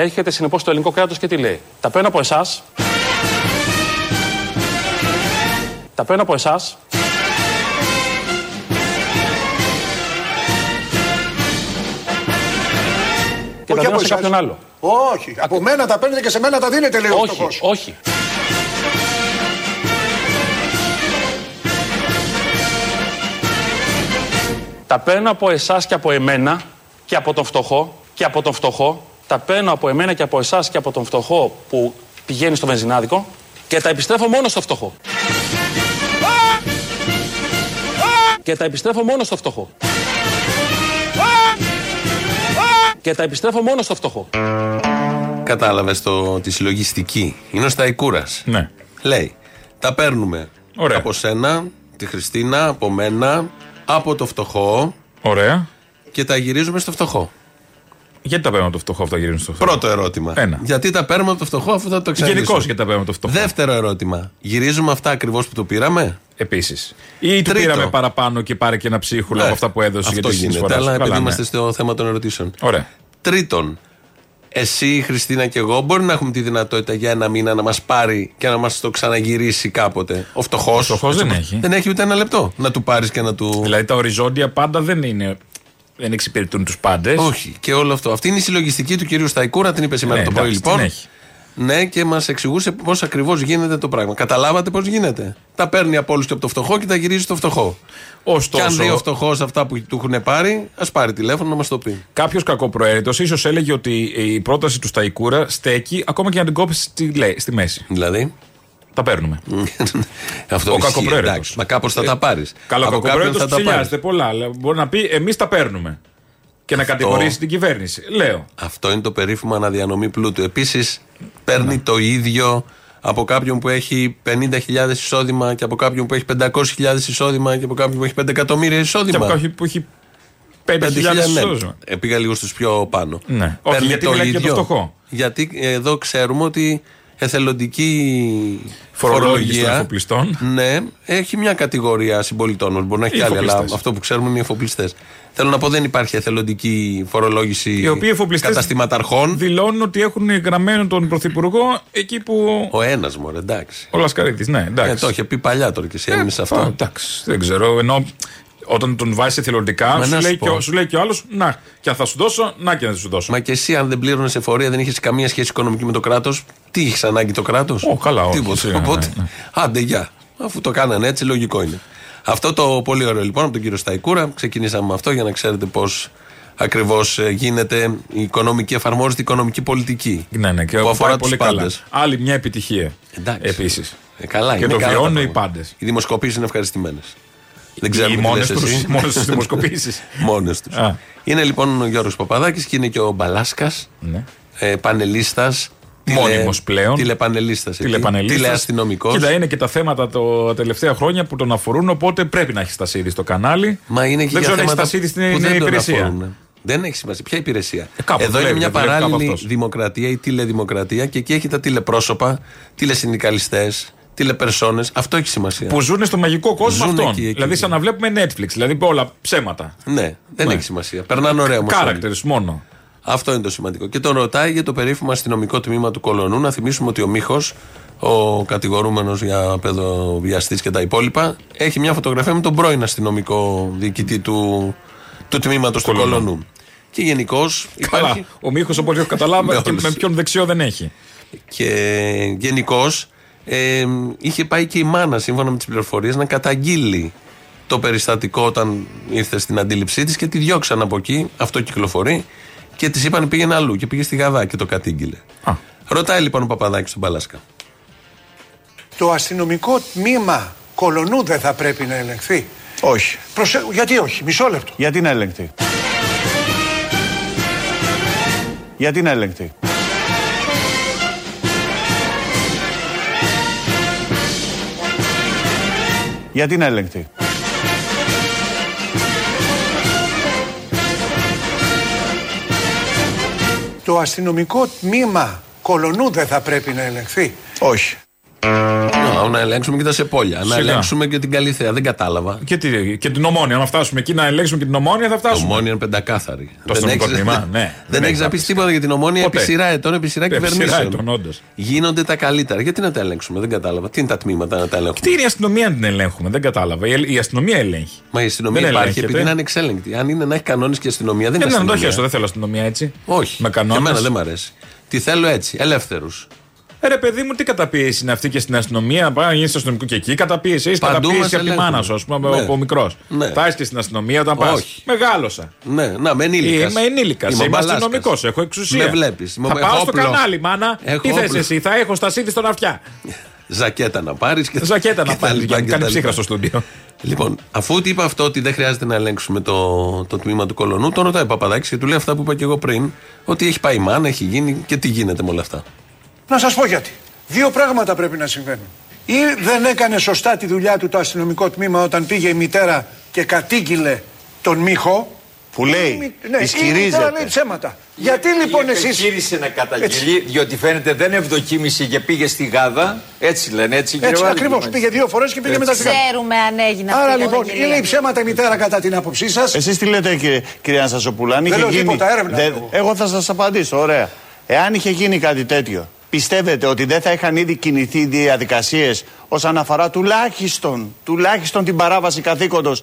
έρχεται συνεπώς το ελληνικό κράτος και τι λέει. Τα παίρνω από εσάς. Τα παίρνω από εσάς. Και τα δίνω σε κάποιον άλλο. Όχι. Από μένα τα παίρνετε και σε μένα τα δίνετε, λέει ο Όχι, φτωχός. όχι. Τα παίρνω από εσάς και από εμένα και από τον φτωχό και από τον φτωχό. Τα παίρνω από εμένα και από εσάς και από τον φτωχό που πηγαίνει στο βενζινάδικο και τα επιστρέφω μόνο στο φτωχό. Και τα επιστρέφω μόνο στο φτωχό. Και τα επιστρέφω μόνο στο φτωχό. Κατάλαβες τη συλλογιστική. Είναι ο Σταϊκούρας. Ναι. Λέει, τα παίρνουμε Ωραία. από σένα, τη Χριστίνα, από μένα, από το φτωχό Ωραία. και τα γυρίζουμε στο φτωχό. Γιατί τα παίρνουμε το φτωχό αυτά γυρίζουν στο φτωχό; Πρώτο ερώτημα. Ένα. Γιατί τα παίρνουμε από το φτωχό αφού θα το εξαρτήσουμε. Γενικώς γιατί τα παίρνουμε το φτωχό. Δεύτερο ερώτημα. Γυρίζουμε αυτά ακριβώς που το πήραμε; Επίσης. Ή του Τρίτο. πήραμε παραπάνω και πάρε και ένα ψίχουλο Ναι, από αυτά που έδωσε για Αυτό τη γίνεται. συνεισφορά σου. Αλλά Καλά, επειδή ναι. είμαστε στο θέμα των ερωτήσεων. Ωραία. Τρίτον, εσύ, η Χριστίνα και εγώ μπορεί να έχουμε τη δυνατότητα για ένα μήνα να μας πάρει και να μας το ξαναγυρίσει κάποτε. Ο φτωχός; Ο φτωχός δεν έχει. Δεν έχει ούτε ένα λεπτό να του πάρεις και να του. Δηλαδή τα οριζόντια πάντα δεν είναι. Δεν εξυπηρετούν τους πάντες. Όχι, και όλο αυτό. Αυτή είναι η συλλογιστική του κυρίου Σταϊκούρα, την είπε σήμερα Ναι, το πρωί εντάξει, λοιπόν. την έχει. Ναι, και μας εξηγούσε πώς ακριβώς γίνεται το πράγμα. Καταλάβατε πώς γίνεται; Τα παίρνει από όλους και από το φτωχό και τα γυρίζει στο φτωχό. Και Ωστόσο, αν δει ο φτωχός αυτά που του έχουν πάρει, ας πάρει τηλέφωνο να μας το πει. κάποιος κακοπροαίρετος ίσως έλεγε ότι η πρόταση του Σταϊκούρα στέκει ακόμα και να την κόψει στη, λέ- στη μέση. Δηλαδή; Τα παίρνουμε. αυτό Ο ισχύει, κακοπροαίρετος. εντάξει. Μα κάπως θα τα πάρεις. Καλά, ο κακοπροαίρετος ψηλιάζεται πολλά. αλλά Μπορεί να πει εμείς τα παίρνουμε. Και να κατηγορήσει την κυβέρνηση. Λέω. Αυτό είναι το περίφημο αναδιανομή πλούτου. Επίσης, παίρνει Ναι. το ίδιο από κάποιον που έχει 50.000 εισόδημα και από κάποιον που έχει 500.000 εισόδημα και από κάποιον που έχει 5 εκατομμύρια Και εισόδημα. από κάποιον που έχει 5.000 ναι. εισόδημα. Ε, πήγα λίγο στους πιο πάνω. Ναι. Όχι, Παίρνει γιατί το μιλάει για το ίδιο. φτωχό. Γιατί εδώ ξέρουμε ότι εθελοντική Φορολόγηση των εφοπλιστών. Ναι, έχει μια κατηγορία συμπολιτών. μας. Μπορεί να έχει Οι και άλλη, αλλά εφοπλιστές. αυτό που ξέρουμε είναι οι εφοπλιστέ. Θέλω να πω, δεν υπάρχει εθελοντική φορολόγηση Οι οποίοι εφοπλιστέ καταστηματαρχών. δηλώνουν ότι έχουν γραμμένο τον Πρωθυπουργό εκεί που. Ο ένας μου, εντάξει. Ο Λασκαρίτης, ναι, εντάξει. Ε, το είχε πει παλιά τώρα και εσύ έμεινε σε Α, αυτό. εντάξει, δεν ξέρω. Ενώ όταν τον βάζει εθελοντικά, Μα σου να λέει, σου και, ο- πω. σου λέει και ο άλλος, να, και αν θα σου δώσω, να και να σου δώσω. Μα και εσύ, αν δεν πλήρωνες εφορία, δεν είχες καμία σχέση οικονομική με το κράτος, τι είχε ανάγκη το κράτος; Ω, καλά, όχι, Τίποτα. σίγουρα, Οπότε, ναι, ναι. άντε, γεια. Αφού το κάνανε έτσι, λογικό είναι. Αυτό το πολύ ωραίο λοιπόν από τον κύριο Σταϊκούρα. Ξεκινήσαμε με αυτό για να ξέρετε πώς ακριβώς γίνεται η οικονομική, εφαρμόζεται η οικονομική πολιτική. Ναι, ναι, και που πάει αφορά πολύ του καλά. πάντες. Άλλη μια επιτυχία. Εντάξει. Επίσης. Ε, καλά, Και είναι το καλά βιώνουν τα οι πράγματα. πάντες. Οι δημοσκοπήσεις είναι ευχαριστημένες. Δεν Οι ξέρουμε τι μόνες λες τους εσύ. μόνες τους δημοσκοπήσεις. Μόνες τους. Α. Είναι λοιπόν ο Γιώργος Παπαδάκης και είναι και ο Μπαλάσκας, Ναι. ε, πανελίστας. Μόνιμος πλέον. Τηλεπανελίστας. Τηλεπανελίστας. Τηλεαστυνομικός. Κοίτα, είναι και τα θέματα το- τα τελευταία χρόνια που τον αφορούν, οπότε πρέπει να έχεις στασίδι στο κανάλι. Μα είναι και δεν για ξέρω αν έχεις θέματα στασίδι στην που δεν τον υπηρεσία. αφορούν. Δεν έχει σημασία. Ποια υπηρεσία. κάπου Εδώ είναι δουλεύει, μια δουλεύει κάπου παράλληλη αυτός. δημοκρατία ή τηλεδημοκρατία και εκεί έχει τα τηλεπρόσωπα, τηλεσυνδικαλιστές, τηλεπερσόνες. Αυτό έχει σημασία. Που ζουν στο μαγικό κόσμο Ζουνε αυτών. εκεί, εκεί. Δηλαδή, σαν να βλέπουμε Netflix. Δηλαδή, όλα ψέματα. Ναι, δεν Ναι. έχει σημασία. Περνάνε ωραία όμω. Characters μόνο. Αυτό είναι το σημαντικό. Και τον ρωτάει για το περίφημο αστυνομικό τμήμα του Κολονού. Να θυμίσουμε ότι ο Μίχος, ο κατηγορούμενος για παιδοβιαστής και τα υπόλοιπα, έχει μια φωτογραφία με τον πρώην αστυνομικό διοικητή του, του τμήματος του Κολονού. Κολονού. Και γενικώς Καλά. υπάρχει. Ο Μίχος, όπως έχω καταλάβει, Με και όλους. με ποιον δεξιό δεν έχει. Και γενικώς ε, είχε πάει και η μάνα, σύμφωνα με τις πληροφορίες, να καταγγείλει το περιστατικό όταν ήρθε στην αντίληψή της και τη διώξαν από εκεί. Αυτό κυκλοφορεί. Και της είπαν πήγαινε αλλού και πήγε στη Γαδά και το κατήγγειλε. Α. Ρωτάει λοιπόν ο Παπαδάκης στον Παλάσκα. Το αστυνομικό τμήμα κολονού δεν θα πρέπει να ελεγχθεί; Όχι. Προσε... Γιατί όχι, μισό λεπτό. Γιατί να ελεγχθεί; Γιατί να ελεγχθεί; Γιατί να ελεγχθεί; Το αστυνομικό τμήμα κολονού δεν θα πρέπει να ελεγχθεί. Όχι. Α, να ελέγξουμε και τα σεπόλια. Να Σιγά. ελέγξουμε και την Καλυθέα. Δεν κατάλαβα. Και, τι- και την ομόνια. Αν φτάσουμε εκεί να ελέγξουμε και την ομόνια, θα Το φτάσουμε. ομόνια είναι πεντακάθαρη. Το αστυνομικό έχεις- τμήμα, ναι. Δεν Δεν έχεις έχει να πεις απ' τίποτα για την ομόνια Ποτέ. επί σειρά ετών, επί σειρά Επί σειρά κυβερνήσεων. ετών, όντως. Γίνονται τα καλύτερα. Γιατί να τα ελέγξουμε, δεν κατάλαβα. Τι είναι τα τμήματα να τα ελέγχουμε; Τι είναι η αστυνομία να την ελέγχουμε, δεν κατάλαβα. Η, η αστυνομία ελέγχει. Μα η αστυνομία Δεν υπάρχει ελέγχεται. επειδή είναι ανεξέλεγκτη. Αν είναι να έχει κανόνες και αστυνομία, δεν Ε, είναι να το αστυνομία. χέσω, δεν θέλω αστυνομία έτσι. Όχι. Με Και εμένα κανόνε. δεν μ' αρέσει. Τι θέλω έτσι, ελεύθερους. Ε, ρε παιδί μου, τι καταπίεση είναι αυτή και στην αστυνομία; Πάει να γίνει στο αστυνομικό και εκεί. Καταπίεση. Έχει Παντού καταπίεση μας από τη ελέγχουν. μάνα σου, ας πούμε, Ναι. από μικρός. Ναι. Θα είσαι και στην αστυνομία όταν πας. Όχι. Μεγάλωσα. Ναι, να με ενήλικας. Είμαι ενήλικας. Είμαι αστυνομικός. Έχω εξουσία. Με βλέπεις. Θα Με- πάω έχω στο όπλο. κανάλι, μάνα. Έχω Τι θες όπλο. εσύ, θα έχω στα σίδη στον αυτιά. Ζακέτα να πάρεις και Ζακέτα και να τα πάρεις λοιπά για να και κάνει τα ψύχρα λοιπά. στο στούντιο. Λοιπόν, αφού του είπα αυτό ότι δεν χρειάζεται να ελέγξουμε το, το τμήμα του κολονού, τον ρωτάει ο Παπαδάκης και του λέει αυτά που είπα και εγώ πριν, ότι έχει πάει η μάνα, έχει γίνει και τι γίνεται με όλα αυτά. Να σας πω γιατί. Δύο πράγματα πρέπει να συμβαίνουν. Ή δεν έκανε σωστά τη δουλειά του το αστυνομικό τμήμα όταν πήγε η μητέρα και κατήγγειλε τον Μίχο. Που λέει, Η μη- ναι, η μητέρα ισχυρίζεται. λέει ψέματα. Γιατί λοιπόν εσείς... Επιχείρησε να καταγγείλει, διότι φαίνεται δεν ευδοκίμησε και πήγε στη Γάδα. Έτσι λένε, έτσι κύριε Έτσι Βάλλη. ακριβώς. Πήγε δύο φορές και πήγε μετά στην κάτω. Ξέρουμε αν έγινε αυτή Άρα η λοιπόν, καταγγελία. ή λέει ψέματα η μητέρα κατά την άποψή σας. Εσείς τι λέτε, κύριε, κυρία Αναστασοπούλου, αν Δεν είχε λέω γίνει. τίποτα, έρευνα Δεν- λέω. εγώ θα σας απαντήσω, ωραία. Εάν είχε γίνει κάτι τέτοιο, πιστεύετε ότι δεν θα είχαν ήδη κινηθεί διαδικασίες όσον αφορά τουλάχιστον, τουλάχιστον την παράβαση καθήκοντος;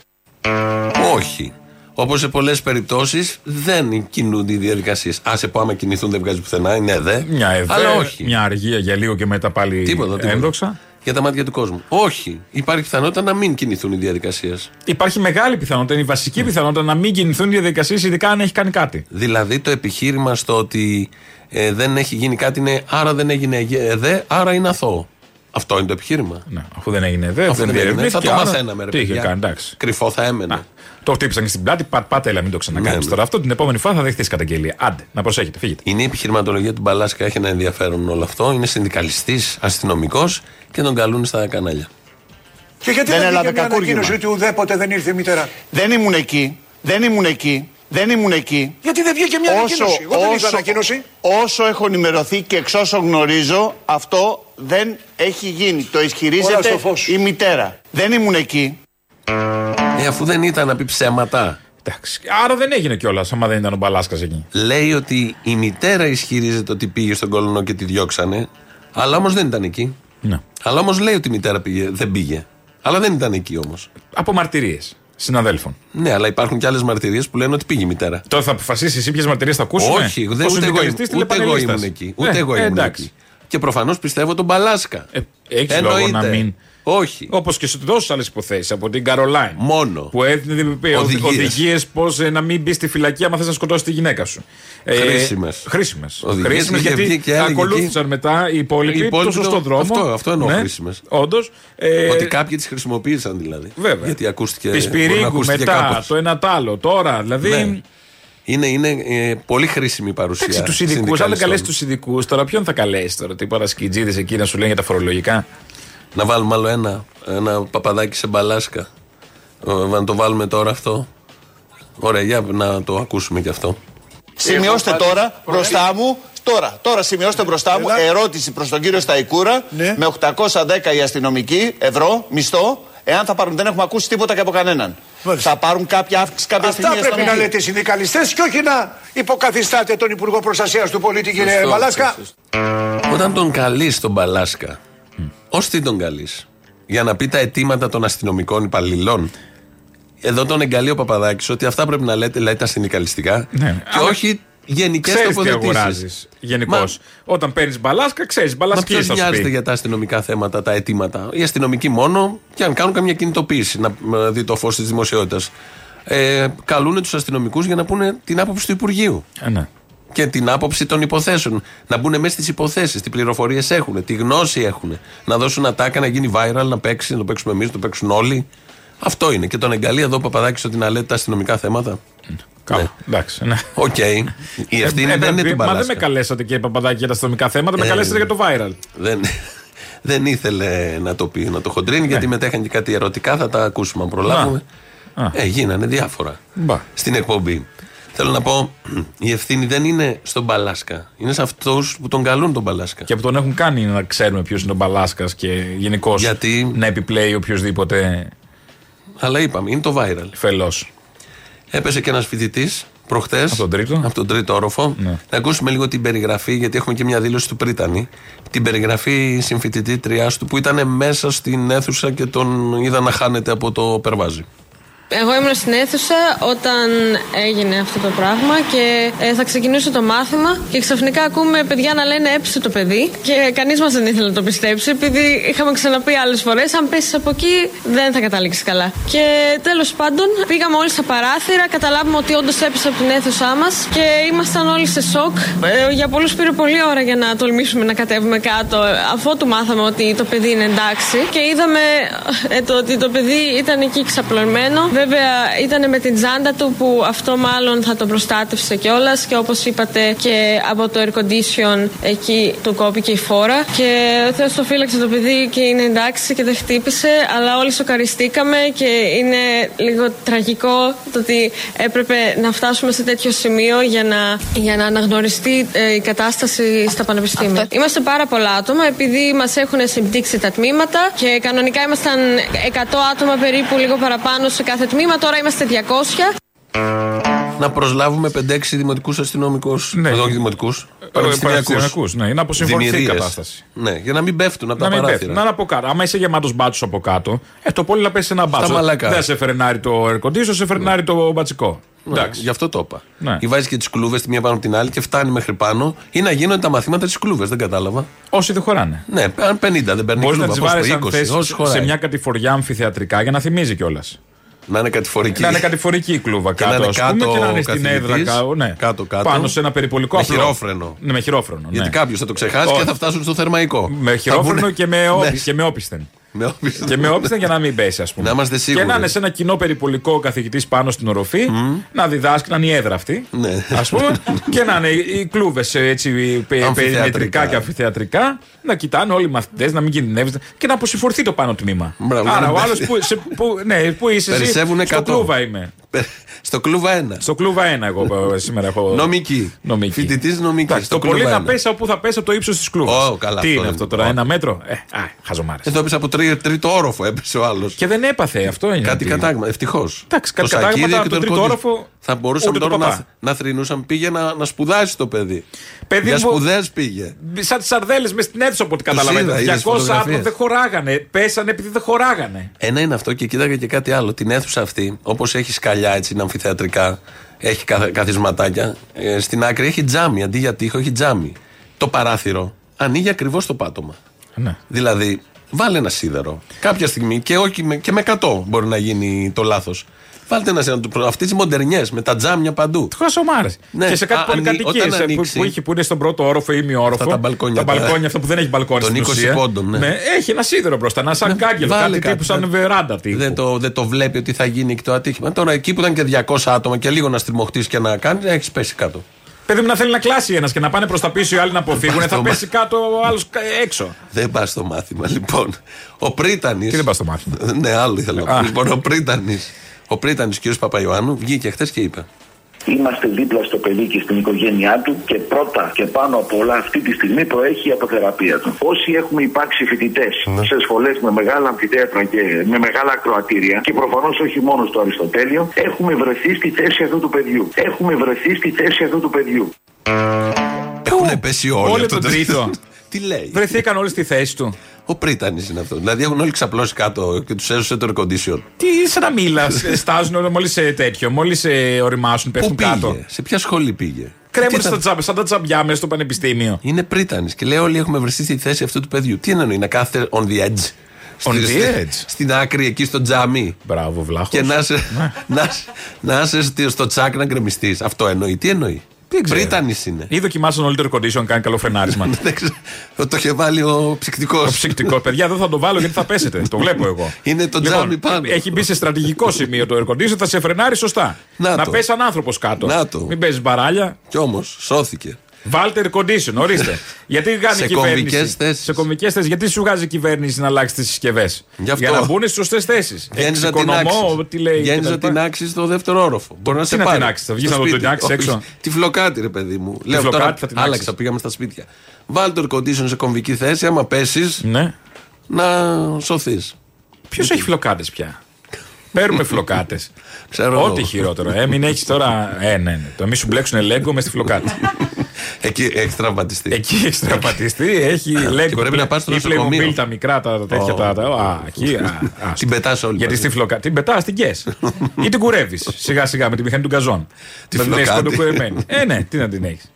Όχι. Όπως σε πολλές περιπτώσεις δεν κινούνται οι διαδικασίες. Α σε πω, άμα κινηθούν δεν βγάζει πουθενά, είναι δε. Μια ΕΔΕ, Αλλά όχι. μια αργία για λίγο και μετά πάλι Τίποτα, τίποτα. ένδοξα. Για τα μάτια του κόσμου. Όχι. Υπάρχει πιθανότητα να μην κινηθούν οι διαδικασίες. Υπάρχει μεγάλη πιθανότητα, είναι η βασική πιθανότητα να μην κινηθούν οι διαδικασίες, ειδικά αν έχει κάνει κάτι. Δηλαδή το επιχείρημα στο ότι ε, δεν έχει γίνει κάτι είναι άρα δεν έγινε ΕΔΕ, άρα είναι αθώο. Αυτό είναι το επιχείρημα. Ναι, αφού δεν έγινε ΔΕ, Αφού δεν δεν έγινε, διερευνήθηκε. θα το άρα μαθαίναμε, ρε Τι είχε παιδιά. κάνει, εντάξει. Κρυφό θα έμενε. Α, το χτύπησαν και στην πλάτη, πα, πάτε, έλα, μην το ξανακάνεις Ναι, τώρα. Αυτό την επόμενη φορά θα δεχτείς καταγγελία. Άντε, να προσέχετε, φύγετε. Είναι η επιχειρηματολογία του Μπαλάσκα, έχει ένα ενδιαφέρον όλο αυτό. Είναι συνδικαλιστής, αστυνομικός και τον καλούν στα κανάλια. Και γιατί Δεν δεν, έλαβε βγήκε μια κακούργημα. ανακοίνωση ότι ουδέποτε δεν ήρθε η μητέρα; Δεν ήμουν εκεί, δεν ήμουν εκεί, δεν ήμουν εκεί. Γιατί δεν βγήκε μια ανακοίνωση; Εγώ δεν είδα ανακοίνωση. όσο έχω ενημερωθεί και εξ όσων γνωρίζω, αυτό δεν έχει γίνει. Το Όλα ισχυρίζεται στο φως. η μητέρα. Δεν ήμουν εκεί. Ε, αφού δεν ήταν να πει ψέματα. Εντάξει. Άρα δεν έγινε κιόλας, άμα δεν ήταν ο Μπαλάσκας εκεί. Λέει ότι η μητέρα ισχυρίζεται ότι πήγε στον κολονό και τη διώξανε, αλλά όμως δεν ήταν εκεί. Ναι. Αλλά όμως λέει ότι η μητέρα πήγε, δεν πήγε. Αλλά δεν ήταν εκεί όμως. Από μαρτυρίες συναδέλφων. Ναι, αλλά υπάρχουν και άλλες μαρτυρίες που λένε ότι πήγε η μητέρα. Τώρα θα αποφασίσει εσύ ποιες μαρτυρίες θα ακούσουμε. Όχι, δεν, Ο ούτε, εγώ, συνδικαλιστής ήμουν- ούτε εγώ τηλεπανελίστας. ήμουν εκεί. Ούτε Ε, εγώ ε, ήμουν εντάξει. εκεί. Και προφανώς πιστεύω τον Μπαλάσκα. Ε, έχεις λόγο να μην. Όχι. Όπως και σε τόσες άλλες υποθέσεις από την Καρολάιν. Μόνο. Που έδινε Οδηγίες. οδηγίες πώς να μην μπει στη φυλακή άμα θες να σκοτώσει τη γυναίκα σου. Χρήσιμες. Χρήσιμες. Οδηγίες Χρήσιμες είχε βγει γιατί και έλεγε ακολούθησαν εκεί. μετά οι υπόλοιποι, Οι υπόλοιποι το σωστό το- δρόμο. αυτό- αυτό εννοώ χρήσιμες. Όντως. Ε, Ότι κάποιοι τις χρησιμοποίησαν δηλαδή. Βέβαια. Γιατί ακούστηκε. Τη μπορεί να Σπυρίγκου ακούστηκε μετά, κάπως. το ένα τ' άλλο. Τώρα, δηλαδή. Ναι. Είναι, είναι ε, πολύ χρήσιμη η παρουσία. Εντάξει, τους ειδικούς, αν δεν συνδικαλιστών. καλέσεις τους ειδικούς, τώρα ποιον θα καλέσεις τώρα, τίποτα σκιτζίδε εκεί να σου λένε για τα φορολογικά; Να βάλουμε άλλο ένα, ένα παπαδάκι σε μπαλάσκα. Ε, Να το βάλουμε τώρα αυτό. Ωραία, για να το ακούσουμε κι αυτό. Σημειώστε τώρα μπροστά μου, τώρα, τώρα σημειώστε μπροστά μου Έλα. ερώτηση προς τον κύριο Σταϊκούρα Ναι. με 810 οι αστυνομικοί ευρώ μισθό, εάν θα πάρουν, δεν έχουμε ακούσει τίποτα και από κανέναν. Μάλιστα. Θα πάρουν κάποια αύξηση κάποια Αυτά στιγμή. οι πρέπει να αστυνομικοί. λέτε οι συνδικαλιστές και όχι να υποκαθιστάτε τον Υπουργό Προστασίας του Πολίτη, κύριε Σωστό, Μπαλάσκα. σωστό. Όταν τον καλείς τον Μπαλάσκα, ω τι τον καλείς, για να πει τα αιτήματα των αστυνομικών υπαλληλών. Εδώ τον εγκαλεί ο Παπαδάκης ότι αυτά πρέπει να λέτε, λέει τα συνδικαλιστικά Ναι, και αλλά όχι γενικές Ξέρεις τι τοποθετήσεις. αγοράζεις γενικώς. Μα- Όταν παίρνεις μπαλάσκα, ξέρεις Μα μπαλάσκα ποιος θα σου νοιάζεται πει. για τα αστυνομικά θέματα, τα αιτήματα; Οι αστυνομικοί μόνο και αν κάνουν καμιά κινητοποίηση να να δει το φως της δημοσιότητας. Ε, καλούν τους αστυνομικούς για να πούνε την άποψη του Υπουργείου Ε, ναι. Και την άποψη των υποθέσεων. Να μπουν μέσα στις υποθέσεις, τι πληροφορίες έχουν, τη γνώση έχουν. Να δώσουν ατάκα, να γίνει viral, να παίξει, να το παίξουμε εμείς, να το παίξουν όλοι. Αυτό είναι. Και τον εγκαλεί εδώ ο Παπαδάκη ότι να λέτε τα αστυνομικά θέματα. Κάπου. Εντάξει. Ναι. Οκ. Η ευθύνη Ε, δεν είναι ε, του Μα δεν Μπαλάσκα. με καλέσατε και παπαδάκι για τα αστυνομικά θέματα, με Ε, καλέσατε για το viral. Δεν, δεν ήθελε να το πει, να το χοντρίνει, γιατί μετέχαν και κάτι ερωτικά, θα τα ακούσουμε αν προλάβουμε. Ναι. Α. Ε, γίνανε διάφορα Μπα. στην εκπομπή. Θέλω να πω, η ευθύνη δεν είναι στον Μπαλάσκα. Είναι σε αυτούς που τον καλούν τον Μπαλάσκα. Και που τον έχουν κάνει να ξέρουμε ποιος είναι ο Μπαλάσκα και γενικώς Γιατί- να επιπλέει οποιοδήποτε Αλλά είπαμε, είναι το viral. φελός. Έπεσε και ένας φοιτητής προχτές. Από τον τρίτο; Από τον τρίτο όροφο. Ναι. Να ακούσουμε λίγο την περιγραφή, γιατί έχουμε και μια δήλωση του Πρίτανη. Την περιγραφή συμφοιτητήτριάς του που ήταν μέσα στην αίθουσα και τον είδα να χάνεται από το περβάζι. Εγώ ήμουν στην αίθουσα όταν έγινε αυτό το πράγμα και ε, θα ξεκινούσε το μάθημα και ξαφνικά ακούμε παιδιά να λένε έψε το παιδί και κανείς μας δεν ήθελε να το πιστέψει επειδή είχαμε ξαναπεί άλλες φορές αν πέσεις από εκεί δεν θα καταλήξεις καλά. Και τέλος πάντων πήγαμε όλοι στα παράθυρα, καταλάβουμε ότι όντως έπεσε από την αίθουσά μας και ήμασταν όλοι σε σοκ. Ε, για πολλούς πήρε πολλή ώρα για να τολμήσουμε να κατέβουμε κάτω αφού του μάθαμε ότι το παιδί είναι εντάξει και είδαμε ε, το ότι το παιδί ήταν εκεί ξαπλωμένο. Βέβαια ήταν με την τσάντα του που αυτό μάλλον θα τον προστάτευσε κιόλας και όπως είπατε και από το air condition εκεί του κόπηκε η φόρα. Και ο Θεός το φύλαξε το παιδί και είναι εντάξει και δεν χτύπησε, αλλά όλοι σοκαριστήκαμε και είναι λίγο τραγικό το ότι έπρεπε να φτάσουμε σε τέτοιο σημείο για να, για να αναγνωριστεί ε, η κατάσταση στα πανεπιστήμια. Είμαστε πάρα πολλά άτομα επειδή μας έχουν συμπτύξει τα τμήματα και κανονικά ήμασταν 100 άτομα περίπου λίγο παραπάνω σε κάθε τμήμα, τώρα είμαστε 200. Να προσλάβουμε 5-6 δημοτικούς αστυνομικούς. Ναι. Όχι δημοτικούς. πανεπιστημιακούς, ναι, να αποσυμφορηθεί η κατάσταση. Ναι, για να μην πέφτουν από Να τα μην παράθυρα. πέφτει. Να είναι από κάτω. Άμα είσαι γεμάτος μπάτσο από κάτω, ε, το πολύ να πέσει ένα μπάτσο. μαλακά. Δεν σε φρενάρει το air condition, σε φρενάρει το μπατσικό. Ναι, Εντάξει. γι' αυτό το είπα. Ναι. Ή βάζεις και τις κλούβες τη μία πάνω από την άλλη και φτάνει μέχρι πάνω ή να γίνονται τα μαθήματα της κλούβες. Δεν κατάλαβα. Όσοι δεν χωράνε. Ναι, αν 50 δεν παίρνει Μπορείς να κλούβα. τις πώς βάλει το αν 20, θες, όσοι χωράει. σε μια κατηφοριά αμφιθεατρικά για να θυμίζει κιόλας. Να είναι κατηφορική. Να είναι κατηφορική η κλούβα Και να κάτω, είναι ας πούμε, κάτω και να είναι ο στην καθηγητής, έδρα κάτω, ναι. κάτω-κάτω. Πάνω σε ένα περιπολικό Με απλό. χειρόφρενο. Ναι, με χειρόφρενο. Γιατί ναι. κάποιος θα το ξεχάσει Όχι. και θα φτάσουν στο θερμαϊκό. Με Θα χειρόφρενο βγουνε- και με, Ναι. όπι- και με όπισθεν. Με όπισθεν. και με όπισθεν για να μην πέσει, ας πούμε. Να είμαστε σίγουροι. Και να είναι σε ένα κοινό περιπολικό ο καθηγητής πάνω στην οροφή, να διδάσκει, να είναι η έδρα αυτή. Ναι. Α πούμε, και να είναι οι κλούβες έτσι πε- Αμφιθεατρικά. περιμετρικά και αμφιθεατρικά, να κοιτάνε όλοι οι μαθητές, να μην κινδυνεύεις και να αποσυμφορθεί το πάνω τμήμα. Μπράβο, Άρα να ο μην άλλος πέφτει. που, σε- που, ναι, που είσαι εσύ, Περισσεύουν στο 100. κλούβα είμαι. Στο κλούβα 1. Στο κλούβα 1 εγώ ε, σήμερα έχω. Νομική. Νομική. Φοιτητής νομικής. Εντάξει, στο το πολύ κλούβα να ένα. πέσει από πού θα πέσει από το ύψος της κλούβας. Ω, καλά, Τι αυτό είναι είναι. αυτό τώρα, Ω. ένα μέτρο; Ε, α, χαζομάρες. Εδώ έπεσε από τρί- τρίτο όροφο, έπεσε ο άλλος. Και δεν έπαθε, αυτό είναι. Κάτι ότι- κατάγμα, ευτυχώς. Εντάξει, κάτι κατάγματα από τον τρίτο όροφο, Θα μπορούσαμε ούτε το τώρα να, παπά. να θρυνούσαν. Πήγε να, να σπουδάσει το παιδί. Παιδί Για μου- σπουδές πήγε. Σαν τις σαρδέλε μες στην αίθουσα από ό,τι καταλαβαίνετε. είδα, είδες 200 άτομα φωτογραφίες. δεν χωράγανε. Πέσανε επειδή δεν χωράγανε. Ένα είναι αυτό και κοίταγα και κάτι άλλο. Την αίθουσα αυτή, όπως έχει σκαλιά έτσι, είναι αμφιθεατρικά, έχει καθ- καθισματάκια. ε, στην άκρη έχει τζάμι. Αντί για τείχο έχει τζάμι. Το παράθυρο ανοίγει ακριβώς το πάτωμα. Ναι. Δηλαδή, βάλε ένα σίδερο. Κάποια στιγμή και, όχι, με- και με 100 μπορεί να γίνει το λάθος. Βάλτε ένα σίδερο. Αυτές τι μοντερνιές με τα τζάμια παντού. Χασομάρε. Ναι. Και σε κάτι Α, ανοί- πολυκατοικίε όταν που, ανοίξει- που, έχει- που είναι στον πρώτο όροφο ή ημιόροφο. Αυτά τα μπαλκόνια Τα τα- μπαλκόνια αυτά που δεν έχει μπαλκόνι Των στην 20 ουσία. πόντων, ναι. Έχει ένα σίδερο μπροστά, ένα σαν κάγκελ. Βάλε Κάτι τύπου σαν ναι. βεράντα τύπου. Δεν το, δεν το βλέπει ότι θα γίνει και το ατύχημα. Τώρα εκεί που ήταν και 200 άτομα και λίγο να στριμωχτείς και να κάνεις, έχεις πέσει κάτω. Παιδί μου να θέλει να κλάσει ένας και να πάνε προς τα πίσω οι άλλοι να αποφύγουν, Πας θα στο πέσει κάτω ο άλλος έξω. Δεν πας στο μάθημα, λοιπόν. Ο Πρίτανη. Και δεν πας στο μάθημα; Ναι, άλλο ήθελα να πω. Α. Λοιπόν, ο Πρίτανη. Ο Πρίτανης, κ. Παπαϊωάννου, βγήκε χθες και είπε. Είμαστε δίπλα στο παιδί και στην οικογένειά του και πρώτα και πάνω από όλα αυτή τη στιγμή προέχει η αποθεραπεία του. Όσοι έχουμε υπάρξει φοιτητές σε σχολές με μεγάλα αμφιτέατρα και με μεγάλα ακροατήρια και προφανώς όχι μόνο στο Αριστοτέλειο, έχουμε βρεθεί στη θέση αυτού του παιδιού. Έχουμε βρεθεί στη θέση αυτού του παιδιού. Έχουν πέσει όλοι. Όλοι αυτό τον τρίτο. Τι λέει; Βρεθήκαν όλοι στη θέση του. Ο Πρίτανης είναι αυτός. Δηλαδή έχουν όλοι ξαπλώσει κάτω και τους έσωσε το air condition. Τι σαν να μίλας, στάζουν μόλις σε τέτοιο, μόλις σε οριμάσουν, Πού πέφτουν πήγε, κάτω. σε ποια σχολή πήγε; Κρέμονται Τι στα ήταν- τζάμπια, σαν τα τζαμπιά μέσα στο πανεπιστήμιο. Είναι Πρίτανης και λέει: Όλοι έχουμε βρεθεί στη θέση αυτού του παιδιού. Τι εννοεί, να κάθεται on the edge; On Στη- the στη- edge. Στην άκρη εκεί στο τζάμι; Μπράβο, βλάχος. Και να είσαι, να, είσαι- να είσαι στη- στο τσάκ να γκρεμιστείς. Αυτό εννοεί. Τι εννοεί; Δεν ξέρω. Πρίτανης είναι. Ή δοκιμάσαν όλοι το air condition, κάνει καλό φρενάρισμα. Δεν ξέρω. Το είχε βάλει ο ψυκτικός. Το ψυκτικός. Παιδιά, δεν θα το βάλω γιατί θα πέσετε. Το βλέπω εγώ. Είναι το Λοιπόν, τζάμι πάνω. Έχει μπει σε στρατηγικό σημείο το air condition, θα σε φρενάρει σωστά. Να να το. πέσει σαν άνθρωπος κάτω. Να το. Μην παίζεις μπαράλια. Κι όμως σώθηκε. Βάλτε air condition, ορίστε. γιατί κάνει Σε η κυβέρνηση; κομβικές θέσεις. Σε κομβικές θέσεις. Γιατί σου βγάζει η κυβέρνηση να αλλάξει τις συσκευές; Γι' αυτό. Για να μπουν στι σωστές θέσεις. Βγαίνεις να την άξεις. τι λέει. Βγαίνεις κτλ. να την άξεις στο δεύτερο όροφο. Μπορεί να Τι σε να πάρει. την άξεις, θα βγεις Στο να το σπίτι. την άξεις Όχι, έξω. Τη φλοκάτη, ρε παιδί μου. Λέω φλοκάτη τώρα, θα την άλλαξα, άξεις. πήγαμε στα σπίτια. Βάλει το air condition σε κομβική θέση, άμα πέσεις, Ναι. να σωθείς. Ποιος έχει φλοκάτες πια; Παίρνουμε φλοκάτες. Ξέρω Ό,τι εγώ. χειρότερο. Ε, μην έχεις τώρα. Ε, ναι, ναι. Το μη σου μπλέξουν λέγκο μες στη φλοκάτη. Εκεί έχει τραυματιστεί. Εκεί έχει τραυματιστεί, έχει λέγκο. πρέπει να πας στο Ή νοσοκομείο. Playmobil, τα μικρά, τα τα τέτοια. Ω. τα- τα- Α, εκεί. α, α, Την πετάς όλη. Γιατί μαζί. στη φλοκάτη. Την πετάς, την κες. Ή την κουρεύεις σιγά σιγά με τη μηχανή του γκαζόν. Τη Να την έχεις φλοκάτη. κοντοκουρεμένη. Ε, ναι, τι να την έχεις.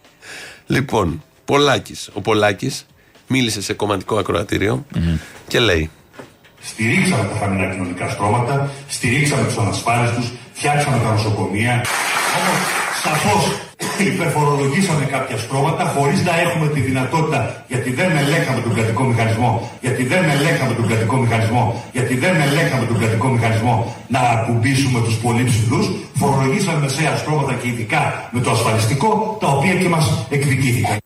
Λοιπόν, Πολάκης. Ο Πολάκης μίλησε σε κομματικό ακροατήριο και λέει. Στηρίξαμε τα χαμηλά κοινωνικά στρώματα, στηρίξαμε τους ανασφάλιστου, φτιάξαμε τα νοσοκομεία. Όμως, σαφώς υπερφορολογήσαμε κάποια στρώματα χωρίς να έχουμε τη δυνατότητα, γιατί δεν ελέγχαμε τον κρατικό μηχανισμό, γιατί δεν ελέγχαμε τον κρατικό μηχανισμό, γιατί δεν ελέγχαμε τον κρατικό μηχανισμό να ακουμπήσουμε τους πολύ ψηλού. Φορολογήσαμε μεσαία στρώματα και ειδικά με το ασφαλιστικό, τα οποία και μας εκδικήθηκαν.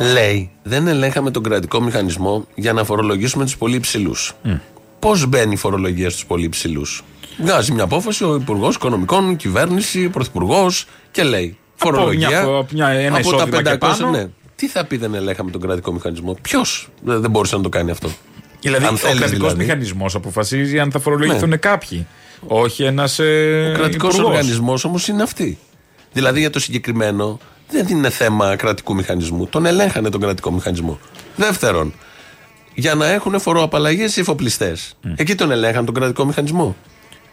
Λέει, δεν ελέγχαμε τον κρατικό μηχανισμό για να φορολογήσουμε τους πολύ υψηλούς. Πώς μπαίνει η φορολογία στους πολύ υψηλούς; Βγάζει μια απόφαση ο Υπουργός Οικονομικών, η κυβέρνηση, ο Πρωθυπουργός και λέει. Από Φορολογία. μια- από μια- ένα από τα εισόδημα και 500, πάνω. ναι. Τι θα πει δεν ελέγχαμε τον κρατικό μηχανισμό; Ποιος δεν μπορούσε να το κάνει αυτό; Δηλαδή, Αν ο θέλεις κρατικός δηλαδή. μηχανισμός αποφασίζει αν θα φορολογηθούν κάποιοι. Όχι ένας. Ε, Ο κρατικός υπουργός. οργανισμός όμως είναι αυτή. Δηλαδή για το συγκεκριμένο δεν είναι θέμα κρατικού μηχανισμού. Τον ελέγχανε τον κρατικό μηχανισμό. Δεύτερον, για να έχουν φοροαπαλλαγές οι εφοπλιστές. Εκεί τον ελέγχαν τον κρατικό μηχανισμό.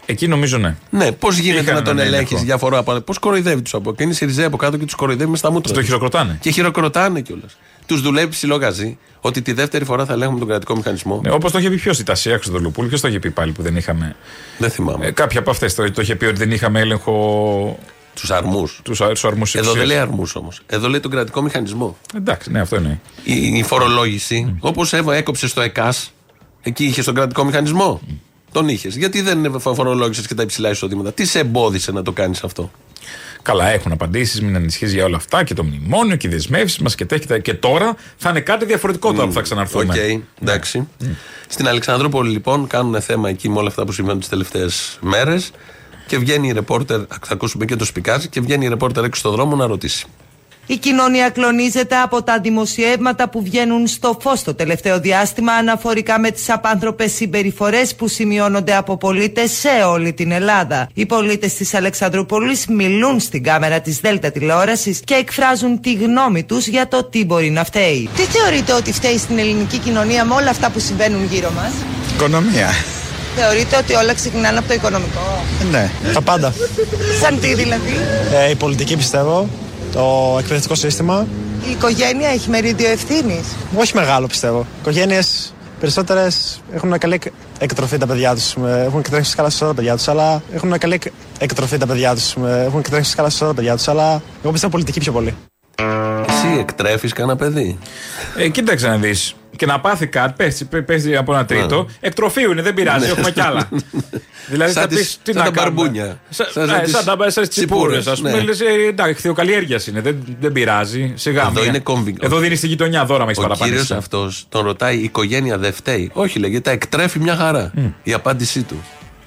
Εκεί νομίζω ναι. Ναι, πώς γίνεται Είχαν να τον έναν ελέγχεις έλεγχο. για φοροαπαλλαγή. Πώς κοροϊδεύει τους από. Και είναι Σιριζέ από κάτω και τους κοροϊδεύει με στα μούτρα. Το τους. χειροκροτάνε. Και χειροκροτάνε κιόλας. Τους δουλεύει ψηλό γαζί ότι τη δεύτερη φορά θα ελέγχουμε τον κρατικό μηχανισμό. Ναι, Όπως το είχε πει ποιο, η Τασία Χρυστοδουλοπούλου, ποιος το είχε πει πάλι που δεν είχαμε. Δεν θυμάμαι. Ε, κάποια από αυτές το, το είχε πει ότι δεν είχαμε έλεγχο τους αρμούς. τους αρμούς Εδώ δεν λέει αρμούς όμως. Εδώ λέει τον κρατικό μηχανισμό. Εντάξει, ναι, αυτό είναι. Η, η φορολόγηση, όπως έκοψε στο ΕΚΑΣ, εκεί είχες τον κρατικό μηχανισμό. Τον είχες. Γιατί δεν φορολόγησες και τα υψηλά εισοδήματα; Τι σε εμπόδισε να το κάνεις αυτό; Καλά, έχουν απαντήσεις, μην ανησυχείς για όλα αυτά και το μνημόνιο και οι δεσμεύσεις μας και τέτοια. Και τώρα θα είναι κάτι διαφορετικό τώρα που θα ξαναρθούμε. Οκ, εντάξει. Στην Αλεξανδρούπολη λοιπόν κάνουν θέμα εκεί με όλα αυτά που συμβαίνουν τις τελευταίες μέρες. Και βγαίνει η ρεπόρτερ, θα ακούσουμε και το σπικάζ, και βγαίνει η ρεπόρτερ έξω στον δρόμο να ρωτήσει. Η κοινωνία κλονίζεται από τα δημοσιεύματα που βγαίνουν στο φως το τελευταίο διάστημα αναφορικά με τις απάνθρωπες συμπεριφορές που σημειώνονται από πολίτες σε όλη την Ελλάδα. Οι πολίτες της Αλεξανδρούπολης μιλούν στην κάμερα της Δέλτα τηλεόρασης και εκφράζουν τη γνώμη τους για το τι μπορεί να φταίει. Τι θεωρείτε ότι φταίει στην ελληνική κοινωνία με όλα αυτά που συμβαίνουν γύρω μας; Οικονομία. Θεωρείτε ότι όλα ξεκινάνε από το οικονομικό; Ναι, τα πάντα. Σαν τι δηλαδή; Ε, η πολιτική πιστεύω, το εκπαιδευτικό σύστημα. Η οικογένεια έχει μερίδιο ευθύνης; Όχι μεγάλο πιστεύω. Οι οικογένειες περισσότερες έχουν καλή εκ- εκτροφή τα παιδιά τους. Έχουν εκτρέψει καλά στα τα παιδιά τους, αλλά έχουν καλή εκ- εκτροφή τα παιδιά τους. Έχουν εκτρέψει καλά στα τα παιδιά τους, αλλά εγώ πιστεύω πολιτική πιο πολύ. Εσύ εκτρέφεις κανένα παιδί; Ε, κοίταξε να δεις. Και να πάθει κάτι, πέσει, πέσει από ένα τρίτο. Εκτροφείου είναι, δεν πειράζει, Ναι. έχουμε κι άλλα. δηλαδή Σαν θα τις- πεις, τι σαν να τα κάνουμε; μπαρμπούνια. Σαν, Σαν- ε, σαν τις σαν τα σαν τις τσιπούρες, τσιπούρες, ας πούμε. ναι. Λες, ε, εντάξει, χθιοκαλλιέργεια είναι, δεν, δεν πειράζει. Σιγά Εδώ μία. είναι κομβι- Εδώ δίνεις στη γειτονιά δώρα με έχεις Ο κύριος παραπάνω. αυτός τον ρωτάει η οικογένεια δεν φταίει; Όχι, λέγεται, τα εκτρέφει μια χαρά. Η απάντησή του.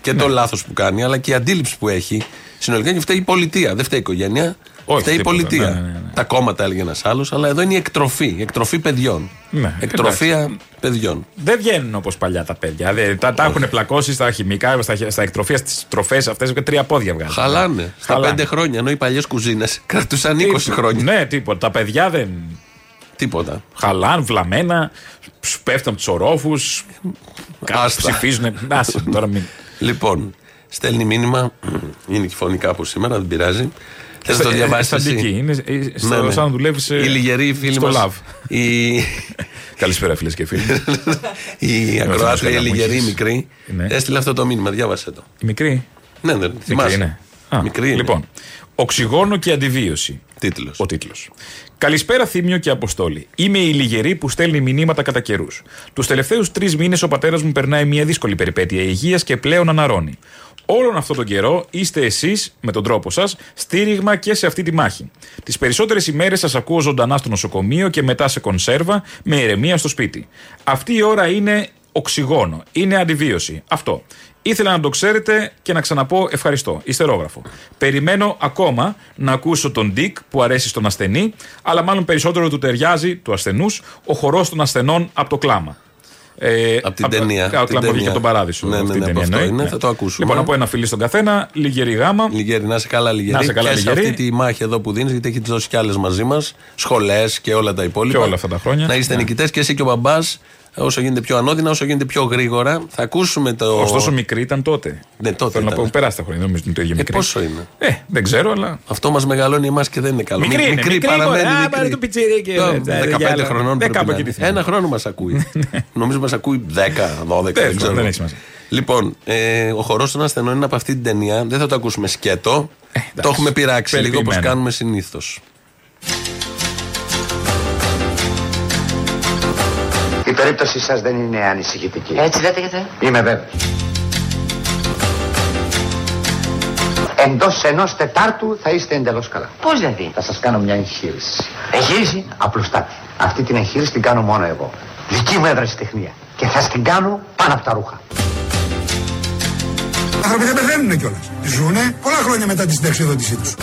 Και Ναι. το λάθος που κάνει, αλλά και η αντίληψη που έχει. Συνολικά και φταίει η πολιτεία. Δεν φταίει η οικογένεια. Όχι, φταίει η τίποτα. πολιτεία. Ναι, ναι, ναι. Τα κόμματα έλεγε ένας άλλος, αλλά εδώ είναι η εκτροφή. Η εκτροφή παιδιών. Ναι, Εκτροφία παιδιών. Δεν βγαίνουν όπως παλιά τα παιδιά. Δεν, τα, τα έχουν πλακώσει στα χημικά, στα, στα εκτροφία, στις τροφές αυτές και τρία πόδια βγάζουν. Χαλάνε. Στα Χαλάνε. πέντε χρόνια. Ενώ οι παλιές κουζίνες κρατούσαν 20 χρόνια. Ναι, τίποτα. Τα παιδιά δεν. Τίποτα. Χαλάν, βλαμμένα, σου πέφτουν από τους ορόφους. Άστα. Ψηφίζουν. Άσε, τώρα μην. Λοιπόν, στέλνει μήνυμα. Είναι και φωνή κάπου σήμερα, δεν πειράζει. Θες να το Ε, διαβάσεις. στατική. Είναι ε, στο- σαν να δουλεύεις, ε, Η λιγερή φίλη στο μας, Love. Η, Καλησπέρα, φίλες και φίλοι. η μας ακροάτρια, η καλά μου λιγερή έχεις. μικρή, Ναι. έστειλε αυτό το μήνυμα. Διάβασε το. Η μικρή; Ναι, ναι, θυμάσαι. Μικρή είναι. Α, Μικρή είναι. Λοιπόν, Οξυγόνο και αντιβίωση. Τίτλος. Ο τίτλος. Καλησπέρα, Θήμιο και Αποστόλη. Είμαι η Λιγερή που στέλνει μηνύματα κατά καιρούς. Τους τελευταίους τρεις μήνες ο πατέρας μου περνάει μια δύσκολη περιπέτεια υγείας και πλέον αναρώνει. Όλον αυτόν τον καιρό είστε εσείς, με τον τρόπο σας, στήριγμα και σε αυτή τη μάχη. Τις περισσότερες ημέρες σας ακούω ζωντανά στο νοσοκομείο και μετά σε κονσέρβα με ηρεμία στο σπίτι. Αυτή η ώρα είναι οξυγόνο. Είναι αντιβίωση. Αυτό. Ήθελα να το ξέρετε και να ξαναπώ ευχαριστώ. Ιστερόγραφο. Περιμένω ακόμα να ακούσω τον Ντίκ που αρέσει στον ασθενή, αλλά μάλλον περισσότερο του ταιριάζει του ασθενούς ο χορός των ασθενών από το κλάμα. Ε, Από την ταινία. Από την κλαμπορική ταινία. και τον παράδεισο. Ναι, ναι, Αυτή την ναι, ταινία από αυτό εννοεί. είναι, Ναι. θα το ακούσουμε. Λοιπόν, να πω ένα φιλί στον καθένα, λίγερη γάμα. Λιγέρι, να είσαι καλά, Λιγέρι. Να είσαι καλά, και σε Λιγέρι. αυτή τη μάχη εδώ που δίνεις, γιατί έχει δώσει κι άλλες μαζί μας, σχολές και όλα τα υπόλοιπα. Και όλα αυτά τα χρόνια. Να είστε Ναι. νικητές και εσύ και ο μπαμπάς, όσο γίνεται πιο ανώδυνα, όσο γίνεται πιο γρήγορα. Θα ακούσουμε το. Ωστόσο μικρή ήταν τότε. Ναι, τότε. Θέλω να ήταν. πω, περάσει τα χρόνια, δεν νομίζω ότι είναι το ίδιο Ε, μικρή. πόσο είναι; Ε, δεν ξέρω, αλλά. Αυτό μας μεγαλώνει εμάς και δεν είναι καλό. Μικρή Μι- είναι, μικρή παραμένει μωρέ. Α, μικρή. πάρε το πιτσιρίκι, Το, ε, ε, 15 για άλλα. χρονών Δεν πρέπει κάπου να εκεί είναι. τι θυμάμαι. Ένα χρόνο μας ακούει. Νομίζω μας ακούει 10, 12. Δεν δεν ξέρω. δεν έχει σημασία. Λοιπόν, ε, ο χορός των ασθενών είναι από αυτή την ταινία. Δεν θα το ακούσουμε σκέτο. το έχουμε πειράξει λίγο όπως Περιποιημένο. κάνουμε συνήθως. Περίπτωση σας δεν είναι ανησυχητική. Έτσι λέτε γιατί; Είμαι βέβαιος. Εντός ενός τετάρτου θα είστε εντελώς καλά. Πώς δηλαδή; Θα σας κάνω μια εγχείρηση. Εγχείρηση; Απλουστάτη. Αυτή την εγχείρηση την κάνω μόνο εγώ. Δική μου ευρεσιτεχνία. Και θα την κάνω πάνω από τα ρούχα. Οι άνθρωποι δεν πεθαίνουν κιόλας. Ζουνε πολλά χρόνια μετά τη συνταξιοδότησή τους.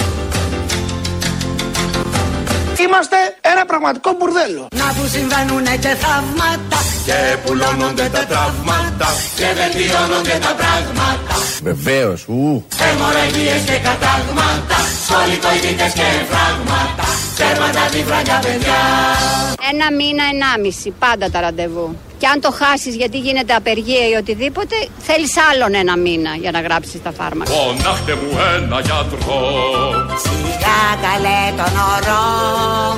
Είμαστε ένα πραγματικό μπουρδέλο. Να που συμβαίνουνε και θαύματα Και πουλώνονται τα τραύματα και βελτιώνονται τα πράγματα Βεβαίως, ου. Αιμορραγίες και κατάγματα Σχολικοειδίτες και φράγματα Τέρματα τη βραγιά παιδιά Ένα μήνα, ενάμιση, πάντα τα ραντεβού. Και αν το χάσεις γιατί γίνεται απεργία ή οτιδήποτε, θέλεις άλλον ένα μήνα για να γράψεις τα φάρμακα. Φωνάχτε μου ένα γιατρό. Σιγά καλέ τον ορό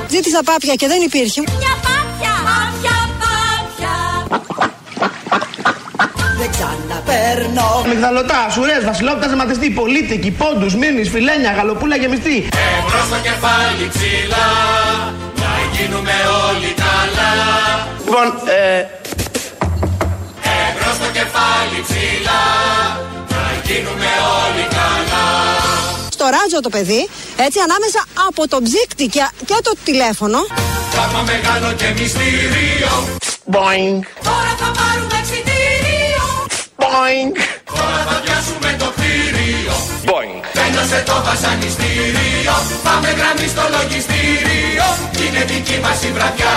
Ζήτησα πάπια και δεν υπήρχε. Μια πάπια, πάπια, πάπια Δεν ξαναπέρνω Μυγδαλωτά, σουρές, βασιλόπιτας, αιματιστή, πολίτικη, πόντους, μύρνης, φιλένια, γαλοπούλα γεμιστή. Εμπρός στο κεφάλι ψηλά Να γίνουμε όλοι καλά. Λοιπόν, ε, Εμπρός στο κεφάλι ψηλά Να γίνουμε όλοι καλά. Στο ράτζο το παιδί, έτσι ανάμεσα από το ψύκτη και, και το τηλέφωνο. Πράγμα μεγάλο και μυστήριο. Boing, Τώρα θα πάρουμε εξητήριο boing, Τώρα θα πιάσουμε το κτίριο boing. Τέλειωσε το βασανιστήριο Πάμε γραμμή στο λογιστήριο Είναι δική μας η βραδιά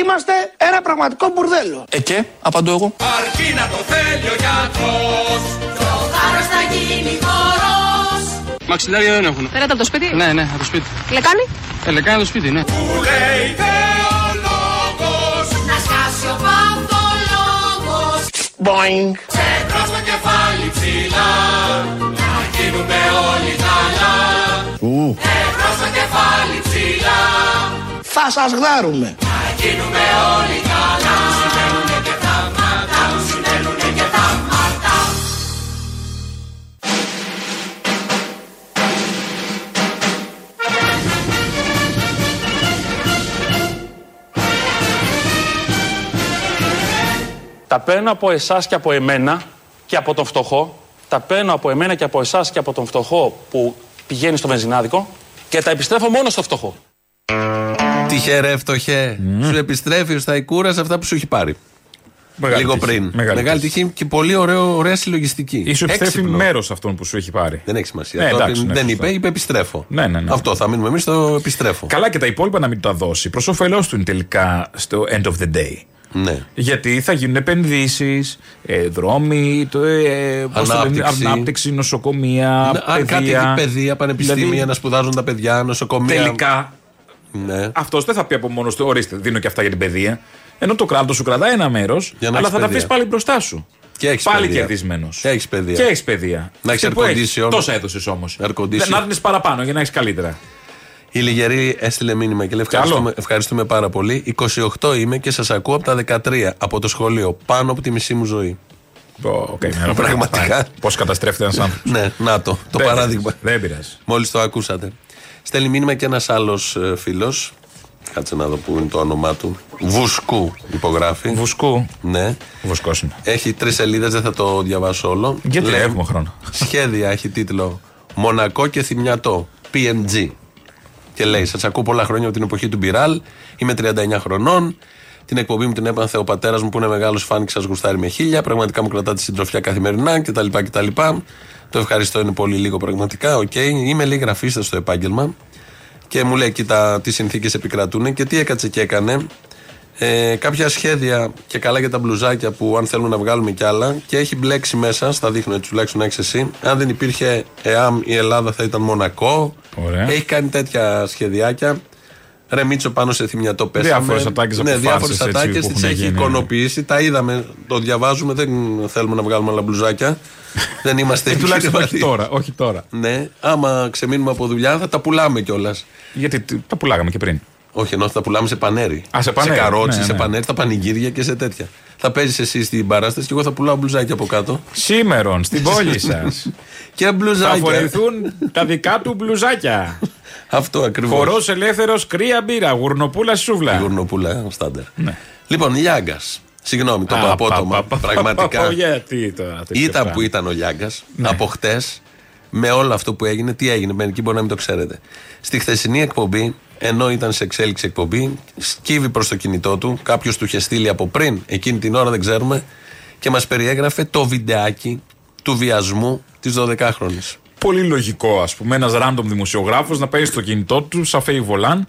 Είμαστε ένα πραγματικό μπουρδέλο. Ε και, απαντώ εγώ. Αρκεί να το θέλει ο γιατρός Το θάρρος θα γίνει χορός Μαξιλάρια δεν έχουν. Πέρατε από το σπίτι; Ναι, ναι, από το σπίτι. Λεκάνη; Ε, λεκάνε το σπίτι, ναι. Που λέει θεολόγος Να σκάσει ο παυτολόγος Boing. Τσέντρο στο κεφάλι ψηλά Να γίνουμε όλοι καλά. Ου. Ευρώ στο κεφάλι ψηλά. Θα σας γδάρουμε. Να γίνουμε όλοι καλά. Συμβαίνουνε και θαύματα Συμβαίνουνε και θαύματα. Τα παίρνω από εσάς και από εμένα και από τον φτωχό. Τα παίρνω από εμένα και από εσάς και από τον φτωχό που πηγαίνει στο βενζινάδικο και τα επιστρέφω μόνο στο φτωχό. Τυχερέ, φτωχέ. Σου επιστρέφει ο Σταϊκούρας αυτά που σου έχει πάρει. Μεγάλη Λίγο τύχη. πριν. Μεγάλη τύχη και πολύ ωραίο, ωραία συλλογιστική. Ή σου επιστρέφει Έξυπνο. μέρος αυτών που σου έχει πάρει. Δεν έχει σημασία. Ναι, Τότε εντάξει, ναι, δεν σωστό. είπε, είπε επιστρέφω. Ναι, ναι, ναι. Αυτό θα μείνουμε εμείς στο επιστρέφω. Καλά και τα υπόλοιπα να μην τα δώσει. Προς όφελός του είναι τελικά στο end of the day. Ναι. Γιατί θα γίνουν επενδύσεις, ε, δρόμοι, το, ε, πώς το λένε, Ανάπτυξη. ανάπτυξη, νοσοκομεία, Αν κάτι παιδεία. έχει παιδεία, πανεπιστήμια Δηλαδή, να σπουδάζουν τα παιδιά, νοσοκομεία. Τελικά Ναι. αυτός δεν θα πει από μόνος του, ορίστε, δίνω και αυτά για την παιδεία. Ενώ το κράτος σου κρατάει ένα μέρος, Για να αλλά έχεις θα τα παιδεία. πει πάλι μπροστά σου. Και έχεις πάλι παιδεία. κερδισμένος. Και έχεις παιδεία. Και έχεις παιδεία. Να έχεις Και που air έχεις. condition. Τόσα έδωσες όμως. Air condition. Να δίνεις παραπάνω για να έχεις καλύτερα. Η Λιγερή έστειλε μήνυμα και λέει ευχαριστούμε, ευχαριστούμε πάρα πολύ. 28 είμαι και σας ακούω από τα 13 από το σχολείο. Πάνω από τη μισή μου ζωή. Πραγματικά. Πώς καταστρέφεται ένας άνθρωπος. Ναι, να το. Το Δεν παράδειγμα. πειράζει, Δεν πειράζει. Μόλις το ακούσατε. Στέλνει μήνυμα και ένας άλλος φίλος. Κάτσε να δω που είναι το όνομά του. Βουσκού υπογράφει. Βουσκού. Ναι. Βουσκός είναι. Έχει τρεις σελίδες, δεν θα το διαβάσω όλο. Γιατί Λέει, έχουμε χρόνο. Σχέδια έχει τίτλο Μονακό και θυμιατό. PNG. Και λέει: Σας ακούω πολλά χρόνια από την εποχή του Μπιράλ. Είμαι 39 χρονών. Την εκπομπή μου την έπαθε ο πατέρας μου που είναι μεγάλος φαν και σας γουστάρει με χίλια. Πραγματικά μου κρατά τη συντροφιά καθημερινά κτλ. κτλ. Το ευχαριστώ, είναι πολύ λίγο πραγματικά. Οκ. Είμαι λίγη γραφίστας στο επάγγελμα. Και μου λέει: Κοίτα, τι συνθήκες επικρατούν και τι έκατσε και έκανε. Ε, κάποια σχέδια και καλά για τα μπλουζάκια που αν θέλουμε να βγάλουμε κι άλλα και έχει μπλέξει μέσα, στα δείχνω έτσι τουλάχιστον να έχεις εσύ. Αν δεν υπήρχε ΕΑΜ η Ελλάδα θα ήταν Μονακό. Ωραία. Έχει κάνει τέτοια σχεδιάκια. Ρεμίτσο πάνω σε θυμιατό πέσαμε. Διάφορες ατάκες Ναι, από διάφορες φάρσες, έτσι, ατάκες που τις έχουν έχει γίνει. εικονοποιήσει. Τα είδαμε, το διαβάζουμε. Δεν θέλουμε να βγάλουμε άλλα μπλουζάκια. δεν είμαστε Ε, τουλάχιστον όχι επιχειρηματίες. τώρα. Όχι τώρα. Ναι, άμα ξεμείνουμε από δουλειά θα τα πουλάμε κιόλας. Γιατί τι- τα πουλάγαμε και πριν. Όχι, ενώ θα τα πουλάμε σε πανέρι. Α, σε πανέρι, Σε καρότσι, ναι, σε ναι. πανέρι, στα πανηγύρια και σε τέτοια. Θα παίζεις εσύ στην παράσταση και εγώ θα πουλάω μπλουζάκια από κάτω. Σήμερον, στην πόλη σας. και Θα μπλουζάκια. φορεθούν τα δικά του μπλουζάκια. Αυτό ακριβώς. Χορό ελεύθερος, κρύα μπύρα, γουρνοπούλα σούβλα. Γουρνοπούλα, στάντερ. Λοιπόν, Λιάγκας. Συγγνώμη, το είπα απότομα. Πραγματικά. Γιατί τώρα. τέτοιο Ήταν πράγμα. που ήταν ο Λιάγκας Ναι. από χτες με όλο αυτό που έγινε. Τι έγινε, μερικοί μπορεί να μην το ξέρετε. Στη χθεσινή εκπομπή, ενώ ήταν σε εξέλιξη εκπομπή, σκύβει προς το κινητό του. Κάποιος του είχε στείλει από πριν, εκείνη την ώρα δεν ξέρουμε, και μας περιέγραφε το βιντεάκι του βιασμού της 12χρονη. Πολύ λογικό, ας πούμε, ένας random δημοσιογράφος να παίρνει στο κινητό του, σαν φέι βολάν,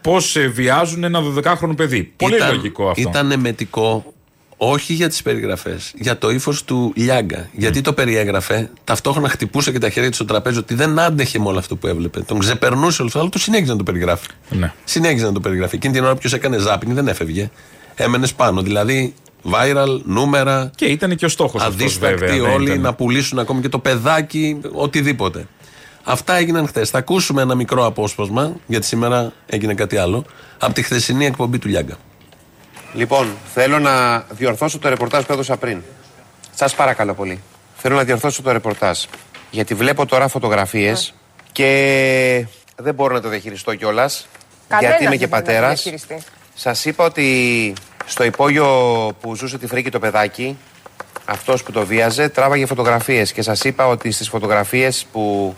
πώς βιάζουν ένα 12χρονο παιδί. Πολύ λογικό αυτό. Ήταν εμετικό όχι για τις περιγραφές, για το ύφος του Λιάγκα. Γιατί το περιέγραφε, ταυτόχρονα χτυπούσε και τα χέρια του στο τραπέζι ότι δεν άντεχε με όλο αυτό που έβλεπε. Τον ξεπερνούσε όλο αυτό, αλλά το συνέχιζε να το περιγράφει. Ναι. Συνέχιζε να το περιγράφει. Εκείνη την ώρα ποιος έκανε ζάπινη δεν έφευγε. Έμενες πάνω. Δηλαδή, viral, νούμερα. Και ήταν και ο στόχος αυτός, Αδίστακτοι βέβαια. δεν όλοι ήταν. να πουλήσουν ακόμη και το παιδάκι, οτιδήποτε. Αυτά έγιναν χθες. Θα ακούσουμε ένα μικρό απόσπασμα, γιατί σήμερα έγινε κάτι άλλο, από τη χθεσινή εκπομπή του Λιάγκα. Λοιπόν, θέλω να διορθώσω το ρεπορτάζ που έδωσα πριν. Σας παρακαλώ πολύ. Θέλω να διορθώσω το ρεπορτάζ. Γιατί βλέπω τώρα φωτογραφίες και δεν μπορώ να το διαχειριστώ κιόλας. Γιατί είμαι και πατέρας. Σας είπα ότι στο υπόγειο που ζούσε τη φρίκη το παιδάκι, αυτός που το βίαζε, τράβαγε φωτογραφίες. Και σας είπα ότι στις φωτογραφίες που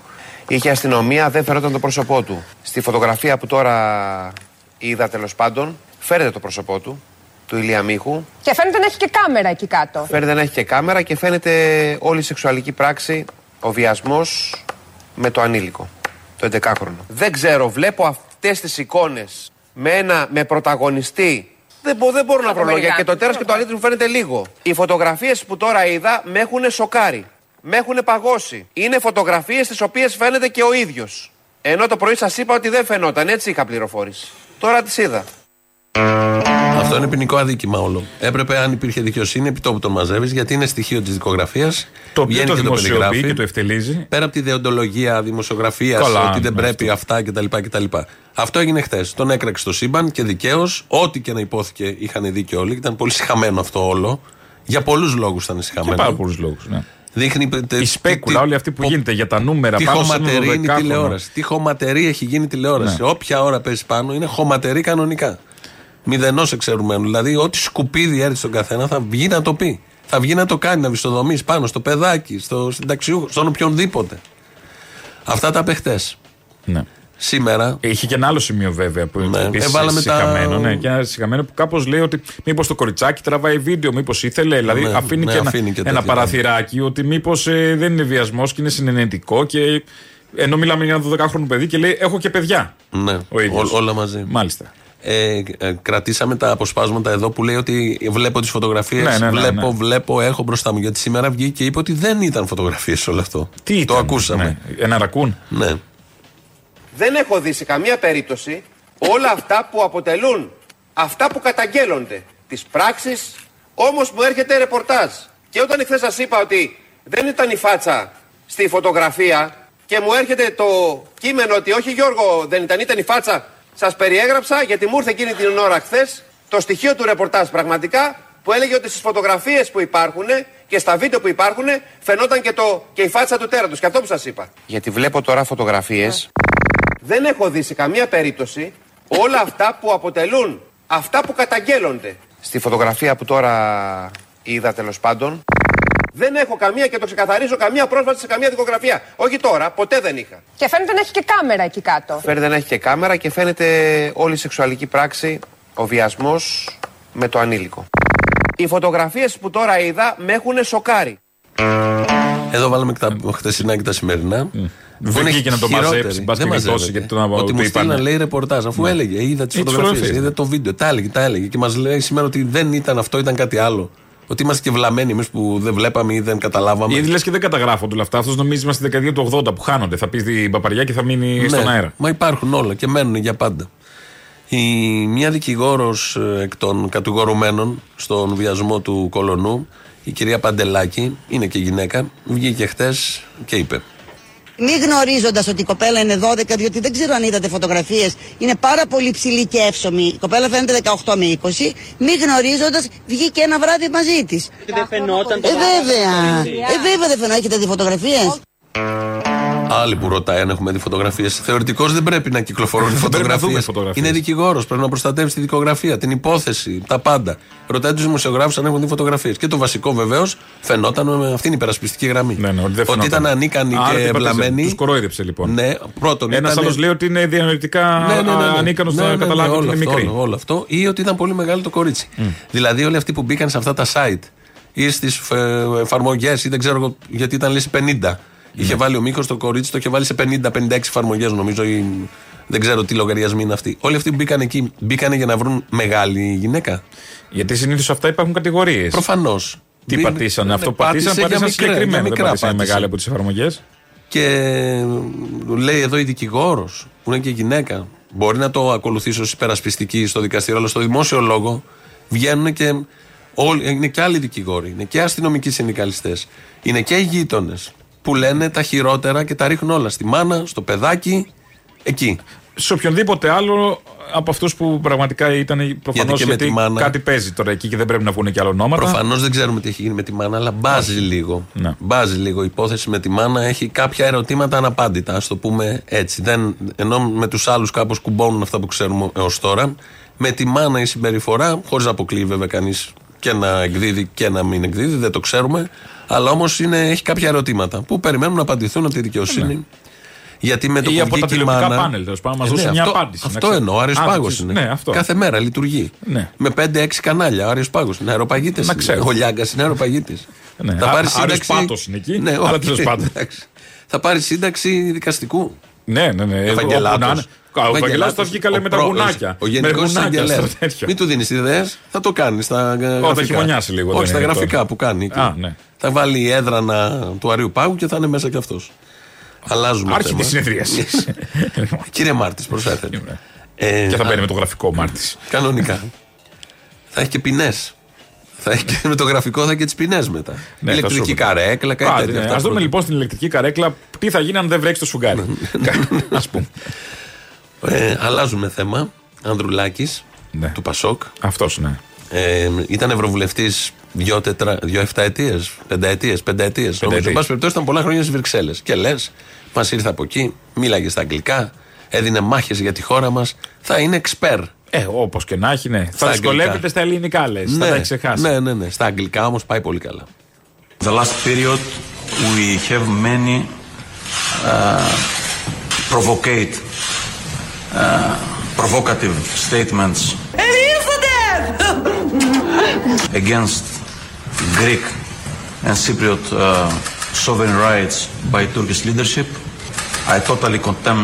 είχε αστυνομία δεν φαινόταν το πρόσωπό του. Στη φωτογραφία που τώρα είδα τέλος πάντων, φέρετε το πρόσωπό του, του Ηλία Μίχου. Και φαίνεται να έχει και κάμερα εκεί κάτω. Φαίνεται να έχει και κάμερα και φαίνεται όλη η σεξουαλική πράξη, ο βιασμός με το ανήλικο, το 11χρονο. Δεν ξέρω, βλέπω αυτές τις εικόνες με, ένα, με πρωταγωνιστή. Δεν, μπο- δεν μπορώ να βρω λόγια. Και το τέρας και το αλήθεια μου φαίνεται λίγο. Οι φωτογραφίες που τώρα είδα με έχουν σοκάρει. Με έχουν παγώσει. Είναι φωτογραφίες τις οποίες φαίνεται και ο ίδιος. Ενώ το πρωί σας είπα ότι δεν φαινόταν, έτσι είχα πληροφόρηση. Τώρα τις είδα. Αυτό είναι ποινικό αδίκημα όλο. Έπρεπε, αν υπήρχε δικαιοσύνη, επί τόπου τον μαζεύεις, γιατί είναι στοιχείο της δικογραφίας. Το οποίο το δημοσιοποιεί και το ευτελίζει. Πέρα από τη δεοντολογία δημοσιογραφίας, Καλά, ότι δεν ναι, πρέπει αυτά κτλ. κτλ. Αυτό έγινε χθες. Τον έκραξε το σύμπαν και δικαίως, ό,τι και να υπόθηκε, είχαν δίκιο όλοι. Ήταν πολύ συχαμένο αυτό όλο. Για πολλούς λόγους ήταν συχαμένο. Για πάρα πολλούς λόγους. Ναι. Δείχνει. Η σπέκουλα, όλη αυτή που γίνεται για τα νούμερα Τι πάνω σε ένα χωματερή είναι η 12χρονο. τηλεόραση. Τι χωματερή έχει γίνει η τηλεόραση. Ναι. Όποια ώρα παίζει πάνω είναι χωματερή κανονικά. Μηδενός εξαιρουμένου. Δηλαδή, ό,τι σκουπίδι έρθει στον καθένα θα βγει να το πει. Θα βγει να το κάνει, να βιστοδομήσει πάνω στο παιδάκι, στο συνταξιούχο, στον οποιονδήποτε. Αυτά τα παιχτέ. Ναι. Σήμερα. Είχε και ένα άλλο σημείο βέβαια που είναι Ναι, επίσης έβαλαμε τα- συγχαμένο. Ναι, και ένα συγχαμένο που κάπως λέει ότι μήπως το κοριτσάκι τραβάει βίντεο, μήπως ήθελε. Δηλαδή Ναι, αφήνει, ναι, και, ένα, αφήνει και ένα τέτοια, παραθυράκι ότι μήπως δεν είναι βιασμός και είναι συνενετικό και. Ενώ μιλάμε για ένα 12χρονο παιδί και λέει: Έχω και παιδιά. Ναι, Ο ίδιος. ό- όλα μαζί. Μάλιστα. Ε, ε, κρατήσαμε τα αποσπάσματα εδώ που λέει ότι βλέπω τις φωτογραφίες. Ναι, ναι, ναι, βλέπω, ναι. βλέπω, έχω μπροστά μου. Γιατί σήμερα βγήκε και είπε ότι δεν ήταν φωτογραφίες όλο αυτό. Τι Το ήταν, ακούσαμε. ναι. Ένα ρακούν. Ναι. Δεν έχω δει σε καμία περίπτωση όλα αυτά που αποτελούν αυτά που καταγγέλλονται. Τις πράξεις, όμως μου έρχεται ρεπορτάζ. Και όταν εχθές σας είπα ότι δεν ήταν η φάτσα στη φωτογραφία και μου έρχεται το κείμενο ότι όχι Γιώργο δεν ήταν, ήταν η φάτσα, σας περιέγραψα γιατί μου ήρθε εκείνη την ώρα χθες το στοιχείο του ρεπορτάζ πραγματικά που έλεγε ότι στις φωτογραφίες που υπάρχουν και στα βίντεο που υπάρχουν φαινόταν και, το, και η φάτσα του τέρατος και αυτό που σας είπα. Γιατί βλέπω τώρα φωτογραφίες δεν έχω δει σε καμία περίπτωση Όλα αυτά που αποτελούν αυτά που καταγγέλλονται. Στη φωτογραφία που τώρα είδα τέλος πάντων, δεν έχω καμία και το ξεκαθαρίζω καμία πρόσβαση σε καμία δικογραφία. Όχι τώρα, ποτέ δεν είχα. Και φαίνεται να έχει και κάμερα εκεί κάτω. Φαίνεται να έχει και κάμερα και φαίνεται όλη η σεξουαλική πράξη, ο βιασμός με το ανήλικο. Οι φωτογραφίες που τώρα είδα με έχουν σοκάρει. Εδώ βάλαμε και τα χθεσινά και τα σημερινά. Δεν είναι βγήκε να το χειρότερη. μαζέψει, μπας και Δεν γλιτώσει, μαζεύεται. γιατί τον- Ότι το μου είπανε. στείλαν λέει ρεπορτάζ, αφού Ναι. έλεγε, είδα τις Ή τις φωτογραφίες, φωτογραφίες, είδα το βίντεο, τα έλεγε, τα έλεγε. Και μας λέει σήμερα ότι δεν ήταν αυτό, ήταν κάτι άλλο. Ότι είμαστε και βλαμμένοι εμείς που δεν βλέπαμε ή δεν καταλάβαμε. Ήδη λες και δεν καταγράφονται όλα αυτά. Αυτός νομίζει είμαστε στη δεκαετία του 80 που χάνονται. Θα πεις την παπαριά και θα μείνει Ναι, στον αέρα. Μα υπάρχουν όλα και μένουν για πάντα. Η, μια δικηγόρος εκ των κατηγορουμένων στον βιασμό του Κολονού, η κυρία Παντελάκη, είναι και γυναίκα, βγήκε χτες και είπε. Μη γνωρίζοντας ότι η κοπέλα είναι 12, διότι δεν ξέρω αν είδατε φωτογραφίες, είναι πάρα πολύ ψηλή και εύσωμη. Η κοπέλα φαίνεται 18 με 20. Μη γνωρίζοντας, βγήκε ένα βράδυ μαζί της. Δεν φαινόταν Ε, βέβαια. Ε, βέβαια δεν φαινόταν. Έχετε δει φωτογραφίες; Άλλοι που ρωτάει αν έχουμε δει φωτογραφίες. Θεωρητικώς δεν πρέπει να κυκλοφορούν Δεν πρέπει να φωτογραφίε. δούμε φωτογραφίες. Είναι δικηγόρος, πρέπει να προστατεύσει τη δικογραφία, την υπόθεση, τα πάντα. Ρωτάει τους δημοσιογράφους αν έχουν δει φωτογραφίες. Και το βασικό βεβαίως φαινόταν με αυτήν την υπερασπιστική γραμμή. Ναι, ναι, ότι δεν ότι φαινόταν. ήταν ανίκανοι Άρα και τι πατήσε, βλαμμένοι. Τους κορόιδεψε λοιπόν. Ναι, πρώτον. Ένας ήταν- άλλος λέει ότι είναι διανοητικά ναι, ναι, ναι, ναι. ανίκανος Ναι, να ναι, ναι, καταλάβει ότι όλο είναι αυτό, μικρή. Όλο, όλο αυτό. Ή ότι ήταν πολύ μεγάλο το κορίτσι. Δηλαδή όλοι αυτοί που μπήκαν σε αυτά τα site ή στις εφαρμογές ή δεν ξέρω εγώ, γιατί ήταν λύση 50. Είχε βάλει ο Μίχο το κορίτσι, το είχε βάλει σε 50-56 εφαρμογές νομίζω. Ή, δεν ξέρω τι λογαριασμοί είναι αυτοί. Όλοι αυτοί που μπήκαν εκεί, μπήκαν για να βρουν μεγάλη γυναίκα. Γιατί συνήθως αυτά υπάρχουν κατηγορίες. Προφανώς. Τι πατήσανε, αυτό πατήσαν, πατήσαν συγκεκριμένα. Δεν πατήσανε μεγάλη από τις εφαρμογές. Και λέει εδώ η δικηγόρος, που είναι και γυναίκα, μπορεί να το ακολουθήσει ως υπερασπιστική στο δικαστήριο, αλλά στο δημόσιο λόγο βγαίνουν και όλοι, είναι και άλλοι δικηγόροι, είναι και αστυνομικοί συνδικαλιστές, είναι και οι γείτονες που λένε τα χειρότερα και τα ρίχνουν όλα στη μάνα, στο παιδάκι, εκεί. Σε οποιονδήποτε άλλο από αυτούς που πραγματικά ήταν προφανώ Γιατί και με τη μάνα- κάτι παίζει τώρα εκεί και δεν πρέπει να βγουν και άλλα ονόματα. Προφανώς δεν ξέρουμε τι έχει γίνει με τη μάνα, αλλά μπάζει λίγο. Ναι. Μπάζει λίγο. Η υπόθεση με τη μάνα έχει κάποια ερωτήματα αναπάντητα, ας το πούμε έτσι. Δεν, ενώ με τους άλλους κάπως κουμπώνουν αυτά που ξέρουμε έως τώρα. Με τη μάνα η συμπεριφορά, χωρίς να αποκλείει βέβαια κανείς και να εκδίδει και να μην εκδίδει, δεν το ξέρουμε. Αλλά όμως έχει κάποια ερωτήματα που περιμένουν να απαντηθούν από τη δικαιοσύνη. Γιατί με το Ή που από τα βγήκε η τηλεοπτικά μάνα- πάνελ, τέλος πάντων, μας Ε, δώσουν μια αυτό, απάντηση, να Αυτό ξέρω. εννοώ. Ο Άρης Α, Πάγος το- είναι. ναι, αυτό. Κάθε μέρα λειτουργεί. Ναι. Με 5-6 κανάλια. Ο Άρης Πάγος είναι αεροπαγίτη. Να ξέρω. Ο Λιάγκας είναι αεροπαγίτης. Ναι, Θα Α- πάρει Άρης σύνταξη. Πάτος είναι εκεί, Ναι, αλλά όχι, τέλος πάντων. εντάξει. Θα πάρει σύνταξη δικαστικού. Ναι, ναι, ναι. Ευαγγελάτος. Όπου να είναι. Ο Ευαγγελάτος Ευαγγελάτος, θα βγει καλέ ο με τα προ- γουνάκια. Ο γενικός Με γουνάκια εισαγγελέα. στο τέτοιο. Μην του δίνεις ιδέες, θα το κάνεις στα γραφικά. χειμωνιάσει λίγο, δεν Όχι, στα είναι γραφικά τώρα. που κάνει. Εκεί. Α, ναι. Θα βάλει έδρανα του Αρίου Πάγου και θα είναι μέσα κι αυτός. Αλλάζουμε Άρχη θέμα. της συνεδρίαση. Κύριε Μάρτης, προσέθετε. Ε, Και θα α- μπαίνει με το γραφικό Μάρτης. Κανονικά. θα έχει και ποινές. Θα έχει και με το γραφικό θα έχει και τις ποινές μετά. Ναι, Ηλεκτρική θα σου πω. καρέκλα, κάτι Άντε, τέτοιο. ναι. Αυτά Ας δούμε που- λοιπόν στην ηλεκτρική καρέκλα τι θα γίνει αν δεν βρέξει το σφουγγάρι. Α πούμε. Ε, αλλάζουμε θέμα. Ανδρουλάκης Ναι. του Πασόκ. Αυτός ναι. Ε, ήταν ευρωβουλευτής δύο, τετρα, δύο εφταετίες, πενταετίες, πενταετίες. Όμω, εν πάση περιπτώσει, ήταν πολλά χρόνια στις Βρυξέλλες. Και λες, μας ήρθε από εκεί, μίλαγε στα αγγλικά, έδινε μάχες για τη χώρα μας. Θα είναι εξπέρ. Ε, όπως και να έχει, ναι. Στα Θα δυσκολεύεται αγγλικά. στα ελληνικά, λες. Θα τα έχεις ξεχάσει. ναι, ναι, ναι. Στα αγγλικά όμως πάει πολύ καλά. The last period we have many uh, provocate, uh, provocative statements against Greek and Cypriot uh, sovereign rights by Turkish leadership. I totally condemn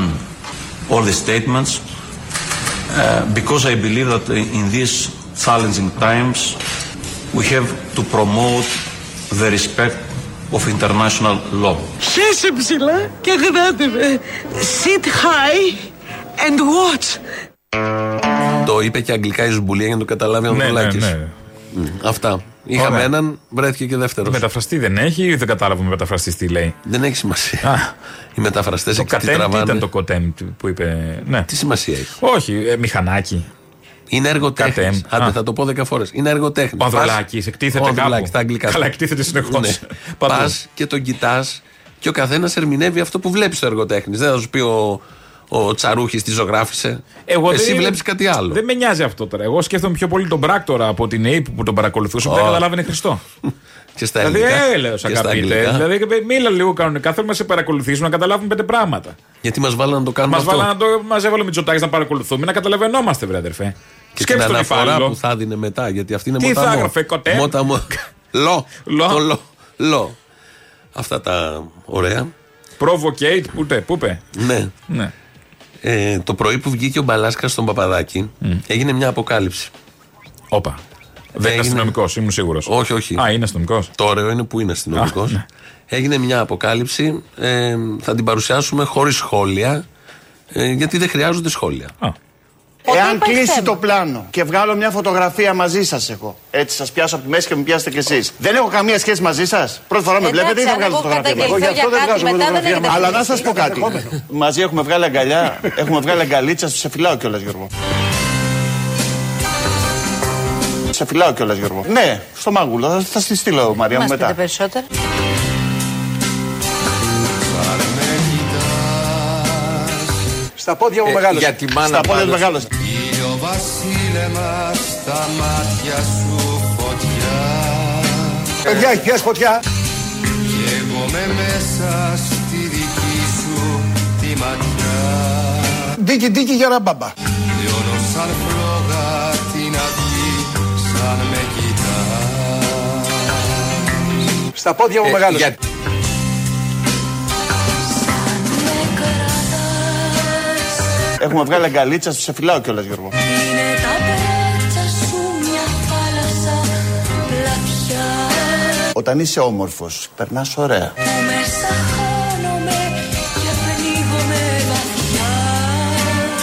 all the statements uh, because I believe that in these challenging times we have to promote the respect of international law. Χέσε ψηλά και γράτε με. Sit high and watch. Το είπε και αγγλικά η Ζουμπουλία για να το καταλάβει ο Ναι, ναι, Ανδρουλάκη. ναι. Αυτά. Είχαμε Ωραία. έναν, βρέθηκε και δεύτερος. Μεταφραστή δεν έχει ή δεν κατάλαβα με μεταφραστή τι λέει; Δεν έχει σημασία. Οι μεταφραστές Το εκεί τι κατέμ, τι τραβάνε. ήταν το κοτέμ που είπε. Ναι. Τι σημασία έχει; Όχι, ε, μηχανάκι. Είναι έργο Κατέμ. τέχνη. Άντε, Α. θα το πω δέκα φορές. Είναι έργο τέχνη. Ο Ανδρουλάκης εκτίθεται Ο Ανδρουλάκης, κάπου. στα αγγλικά. Καλά, εκτίθεται συνεχώς. Ναι. Παντού. Πας και τον κοιτάς και ο καθένας ερμηνεύει αυτό που βλέπει στο έργο τέχνη. Δεν θα σου πει ο, ο Τσαρούχης τη ζωγράφησε. Εγώ Εσύ δεν- βλέπεις κάτι άλλο. Δεν με νοιάζει αυτό τώρα. Εγώ σκέφτομαι πιο πολύ τον πράκτορα από την ΑΕΠ που τον παρακολουθούσε που δεν Ω. καταλάβαινε Χριστό. Και στα δηλαδή, ελληνικά. ε, λέω, Και στα αγαπητέ. αγγλικά. Δηλαδή, μίλα λίγο κανονικά. Θέλουμε να σε παρακολουθήσουμε, να καταλάβουμε πέντε πράγματα. Γιατί μας βάλανε να το κάνουμε Μας αυτό. βάλανε να το μαζεύω με Μητσοτάκης να παρακολουθούμε, να καταλαβαίνόμαστε, βρε αδερφέ. Και την Σκέψτε τον αναφορά υφάλιο. που θα δίνει μετά, γιατί αυτή είναι Τι θα μοταμό. έγραφε, κοτέ; Μοταμό. Λο. Λο. Το λο. Λο. Αυτά τα ωραία. Provocate, πού τε, πού πε. Ναι. Ναι. Ε, το πρωί που βγήκε ο Μπαλάσκας στον Παπαδάκη, έγινε μια αποκάλυψη. Όπα. Δεν είναι αστυνομικός, ήμουν σίγουρος. Όχι, όχι. Α, είναι αστυνομικός. Το ωραίο είναι που είναι αστυνομικός. Α, ναι. Έγινε μια αποκάλυψη. Ε, θα την παρουσιάσουμε χωρίς σχόλια. Ε, γιατί δεν χρειάζονται σχόλια. Εάν κλείσει το πλάνο και βγάλω μια φωτογραφία μαζί σας, εγώ. Έτσι, σας πιάσω από τη μέση και με πιάσετε κι εσείς. Δεν έχω καμία σχέση μαζί σας. Πρώτη φορά με Εντάξει, βλέπετε ή θα αν βγάλω εγώ φωτογραφία μαζί; καταγγελθώ για κάτι, μετά δεν έχετε Αλλά να σχέση. σας πω κάτι. Μαζί έχουμε βγάλει αγκαλιά, έχουμε βγάλει αγκαλίτσα, σε φυλάω κιόλας, Γιώργο. Σε φυλάω κιόλας, Γιώργο. Ναι, στο μάγουλο. Θα, θα στη στείλω, Μαρία μου, Μας πείτε μετά. περισσότερα. Στα πόδια μου Ε, μεγάλο. για τη μάνα Στα πόδια του πάντως. μεγάλο. Ήλιο βασίλεμα στα μάτια σου φωτιά Παιδιά, έχει πιάσει φωτιά. Κι εγώ με μέσα στη δική σου τη ματιά Ντίκι, ντίκι για ραμπάμπα. Λιώνω σαν φλόγα την αυγή σαν με κοιτάς Στα πόδια μου μεγάλο. για- Έχουμε βγάλει αγκαλίτσα, σε φυλάω κιόλας, Γιώργο. Είναι τα μπράτσα σου μια θάλασσα πλατιά Όταν είσαι όμορφος, περνάς ωραία. Που μέσα χάνομαι και πνίγομαι βαθιά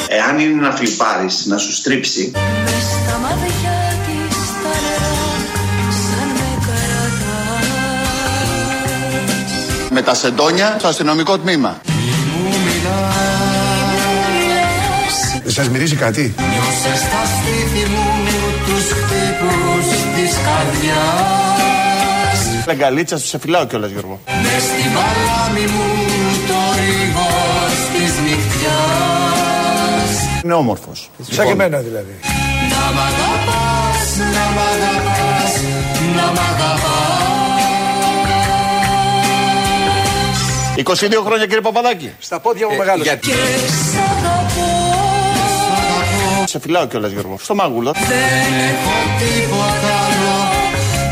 Εάν είναι να φλιπάρεις, να σου στρίψει, Μες στα μάτια της τα νερά σαν με κρατάς Με τα σεντόνια στο αστυνομικό τμήμα. Σας μυρίζει κάτι; Νιώσε στα στήθη μου τους χτύπους της καρδιάς Αγκαλίτσα, σε φυλάω κιόλας, Γιώργο. Μες στην παλάμη μου το ρίγος της νυχτιάς Είναι όμορφος. Σαν και εμένα δηλαδή. Να μ' αγαπάς, να μ' αγαπάς, να μ' αγαπάς 22 χρόνια, κύριε Παπαδάκη. Στα πόδια μου μεγάλος. γιατί- Και σ' αγαπώ Σε φυλάω κιόλας, Γιώργο. Στο μάγουλο. Δεν έχω τίποτα άλλο,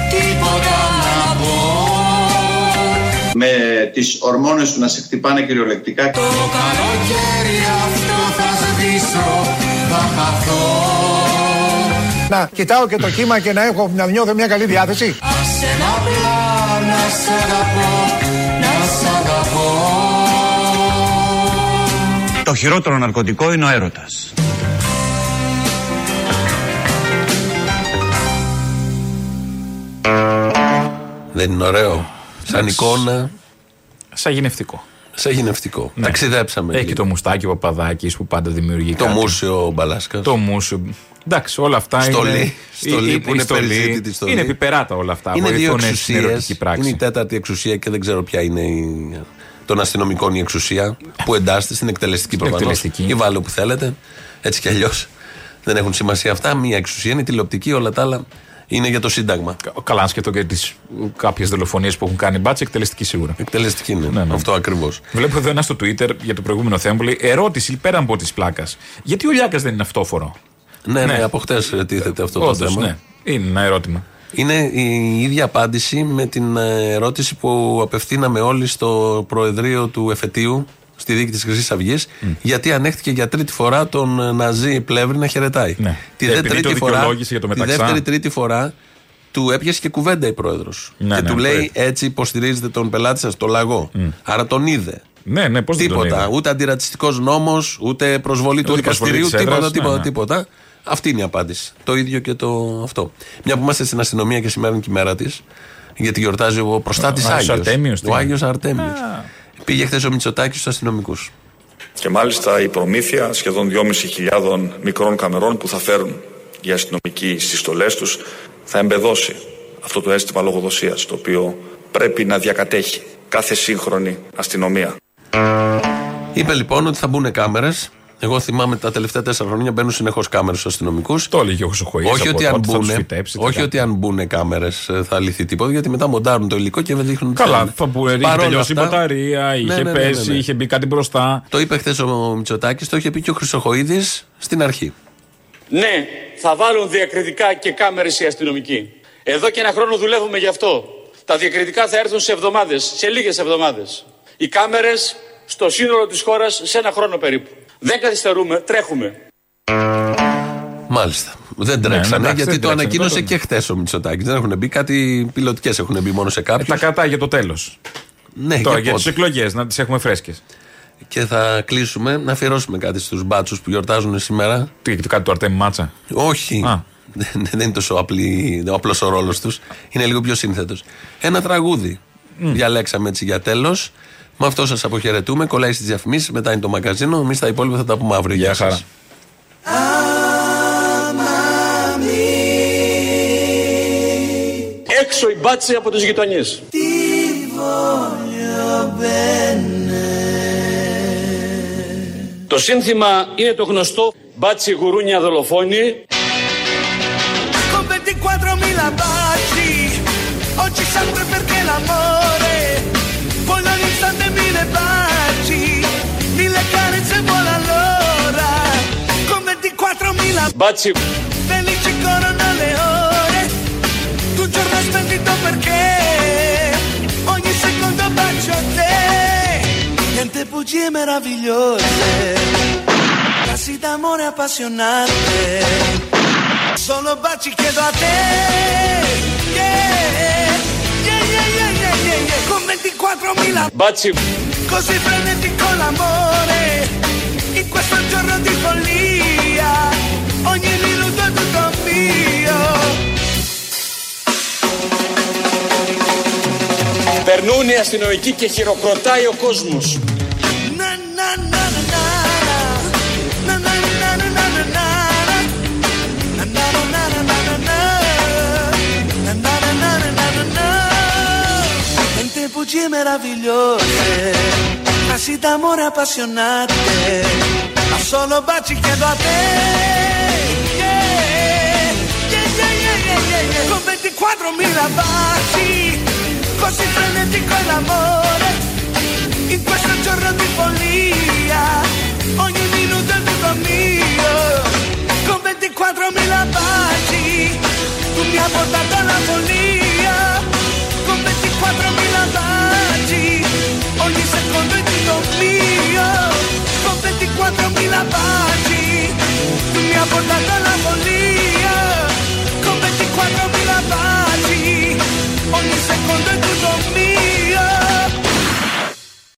τίποτα να πω με τις ορμόνες σου να σε χτυπάνε κυριολεκτικά. Το καλοκαίρι αυτό θα σβήσω, θα χαθώ Να κοιτάω και το κύμα και να έχω να νιώθω μια καλή διάθεση. Άσε να απλά να σ' αγαπώ, να σ' αγαπώ Το χειρότερο ναρκωτικό είναι ο έρωτας. Δεν είναι ωραίο. Σαν εικόνα, Σαν γυναιευτικό. σαν γυναιευτικό. Ναι. Ταξιδέψαμε. Έχει και λίγο. το μουστάκι ο Παπαδάκης που πάντα δημιουργεί. Το κάτι. μούσιο Μπαλάσκας. Το μουσιο. Εντάξει, όλα αυτά Στολή. είναι. Στολή η- που η είναι στολή. περιζήτητη στολή. Είναι επιπεράτα όλα αυτά. Είναι δύο Βοηθούν στην ερωτική εξουσίε. πράξη. Είναι η τέταρτη εξουσία και δεν ξέρω ποια είναι η... των αστυνομικών η εξουσία που εντάσσεται στην εκτελεστική Στην προφανώς. εκτελεστική. Ή βάλε όπου θέλετε. Έτσι κι αλλιώς. Δεν έχουν σημασία αυτά. Μία εξουσία είναι η τηλεοπτική, όλα τα άλλα είναι για το Σύνταγμα. Καλά, αν σκεφτώ και τις κάποιες δολοφονίες που έχουν κάνει μπάτσε, εκτελεστική σίγουρα. Εκτελεστική είναι. Ναι, ναι. Αυτό ακριβώς. Βλέπω εδώ ένα στο Twitter για το προηγούμενο θέμα που λέει Ερώτηση πέραν από τη πλάκας. Γιατί ο Λιάκας δεν είναι αυτόφορο; Ναι, ναι, Ναι. από χτες τίθεται αυτό Όντως, το θέμα. ναι. Είναι ένα ερώτημα. Είναι η ίδια απάντηση με την ε, ερώτηση που απευθύναμε όλοι στο Προεδρείο του Εφετείου, στη δίκη της Χρυσής Αυγής, γιατί ανέχτηκε για τρίτη φορά τον ε, Ναζί Πλεύρη να χαιρετάει. Ναι. Τη, Επειδή δε το τρίτη φορά, δικαιολόγησε για το τη μεταξά. δεύτερη τρίτη φορά του έπιασε και κουβέντα η πρόεδρος. Ναι, και ναι, του το λέει είπε. έτσι υποστηρίζετε τον πελάτη σας, το λαγό. Άρα τον είδε. Ναι, ναι, πώς δεν τον Τίποτα. είδε. Ούτε αντιρατσιστικός νόμος, ούτε προσβολή του Ούτε προσβολή δικαστηρίου. της Τίποτα, έδρας, τίποτα, ναι, ναι. τίποτα. Αυτή είναι η απάντηση. Το ίδιο και το αυτό. Μια που είμαστε στην αστυνομία και σήμερα είναι και η μέρα τη, γιατί γιορτάζει ο προστάτη Ο Άγιος Άγιος. Αρτέμιος, τι Ο είναι. Άγιο Αρτέμιο. Πήγε χθες ο Μητσοτάκης στους αστυνομικούς. Και μάλιστα η προμήθεια σχεδόν 2.500 μικρών καμερών που θα φέρουν οι αστυνομικοί στις στολές τους θα εμπεδώσει αυτό το αίσθημα λογοδοσίας το οποίο πρέπει να διακατέχει κάθε σύγχρονη αστυνομία. Είπε λοιπόν ότι θα μπουν κάμερες. Εγώ θυμάμαι τα τελευταία τέσσερα χρόνια μπαίνουν συνεχώς κάμερες στους αστυνομικούς. Το έλεγε ο Χρυσοχοίδης Όχι, από ότι αν, τότε, θα τους μπουν, φυτέψει, τι όχι κάνει. ότι αν μπουν κάμερες θα λυθεί τίποτα, γιατί μετά μοντάρουν το υλικό και δεν δείχνουν τι Καλά, θέλουν. θα που είχε Παρόλα τελειώσει η αυτά- μπαταρία, είχε Ναι, ναι, ναι, ναι, πέσει, ναι. είχε μπει κάτι μπροστά. Το είπε χθες ο Μητσοτάκης, το είχε πει και ο Χρυσοχοίδη στην αρχή. Ναι, θα βάλουν διακριτικά και κάμερες οι αστυνομικοί. Εδώ και ένα χρόνο δουλεύουμε γι' αυτό. Τα διακριτικά θα έρθουν σε εβδομάδες, σε λίγες εβδομάδες. Οι κάμερες στο σύνολο της χώρας σε ένα χρόνο περίπου. Δεν καθυστερούμε, τρέχουμε. Μάλιστα. Δεν Ναι, τρέξανε εντάξει, γιατί δεν το τρέξανε, ανακοίνωσε τότε. και χθε ο Μητσοτάκης. Δεν έχουν μπει κάτι πιλωτικές, έχουν μπει μόνο σε Ε, κάποιου. τα κρατάει για το τέλος. Ναι, Τώρα και για πότε; τι εκλογές, να τις έχουμε φρέσκες. Και θα κλείσουμε να αφιερώσουμε κάτι στους μπάτσους που γιορτάζουν σήμερα. Τι, κάτι του Αρτέμι Μάτσα; Όχι. Δεν, δεν είναι τόσο απλός ο ρόλος τους. Είναι λίγο πιο σύνθετος. Ένα τραγούδι. Διαλέξαμε έτσι για τέλος. Με αυτό σας αποχαιρετούμε. Κολλάει στι διαφημίσει. Μετά είναι το μαγκαζίνο. Εμείς τα υπόλοιπα θα τα πούμε αύριο. Γεια χαρά. Έξω οι μπάτσοι από τις γειτονιές. Το σύνθημα είναι το γνωστό μπάτσι γουρούνια δολοφόνη. Con 24.000 baci, oggi sempre perché l'amore, 4.000 baci. Felici corona le ore. Tu giorno spendito perché? Ogni secondo bacio a te. Niente bugie meravigliose. Casi d'amore appassionante solo baci chiedo a te. Yeah, yeah, yeah, yeah, yeah, yeah. con 24.000 baci. Così prenditi con l'amore. In questo giorno di follia. Na na na na na na na na Tante bugie meravigliose Casi d'amore appassionate Ma solo baci chiedo a te Yeah, yeah, yeah, yeah, yeah, yeah, yeah. Con 24.000 baci così frenetico è l'amore. In questo giorno di follia ogni minuto è tutto mio. Con 24 mila baci tu mi hai portato alla follia. Con 24 mila baci ogni secondo è tutto mio. Con 24 mila baci tu mi hai portato alla follia. Con 24 mila baci. ogni secondo è tutto mio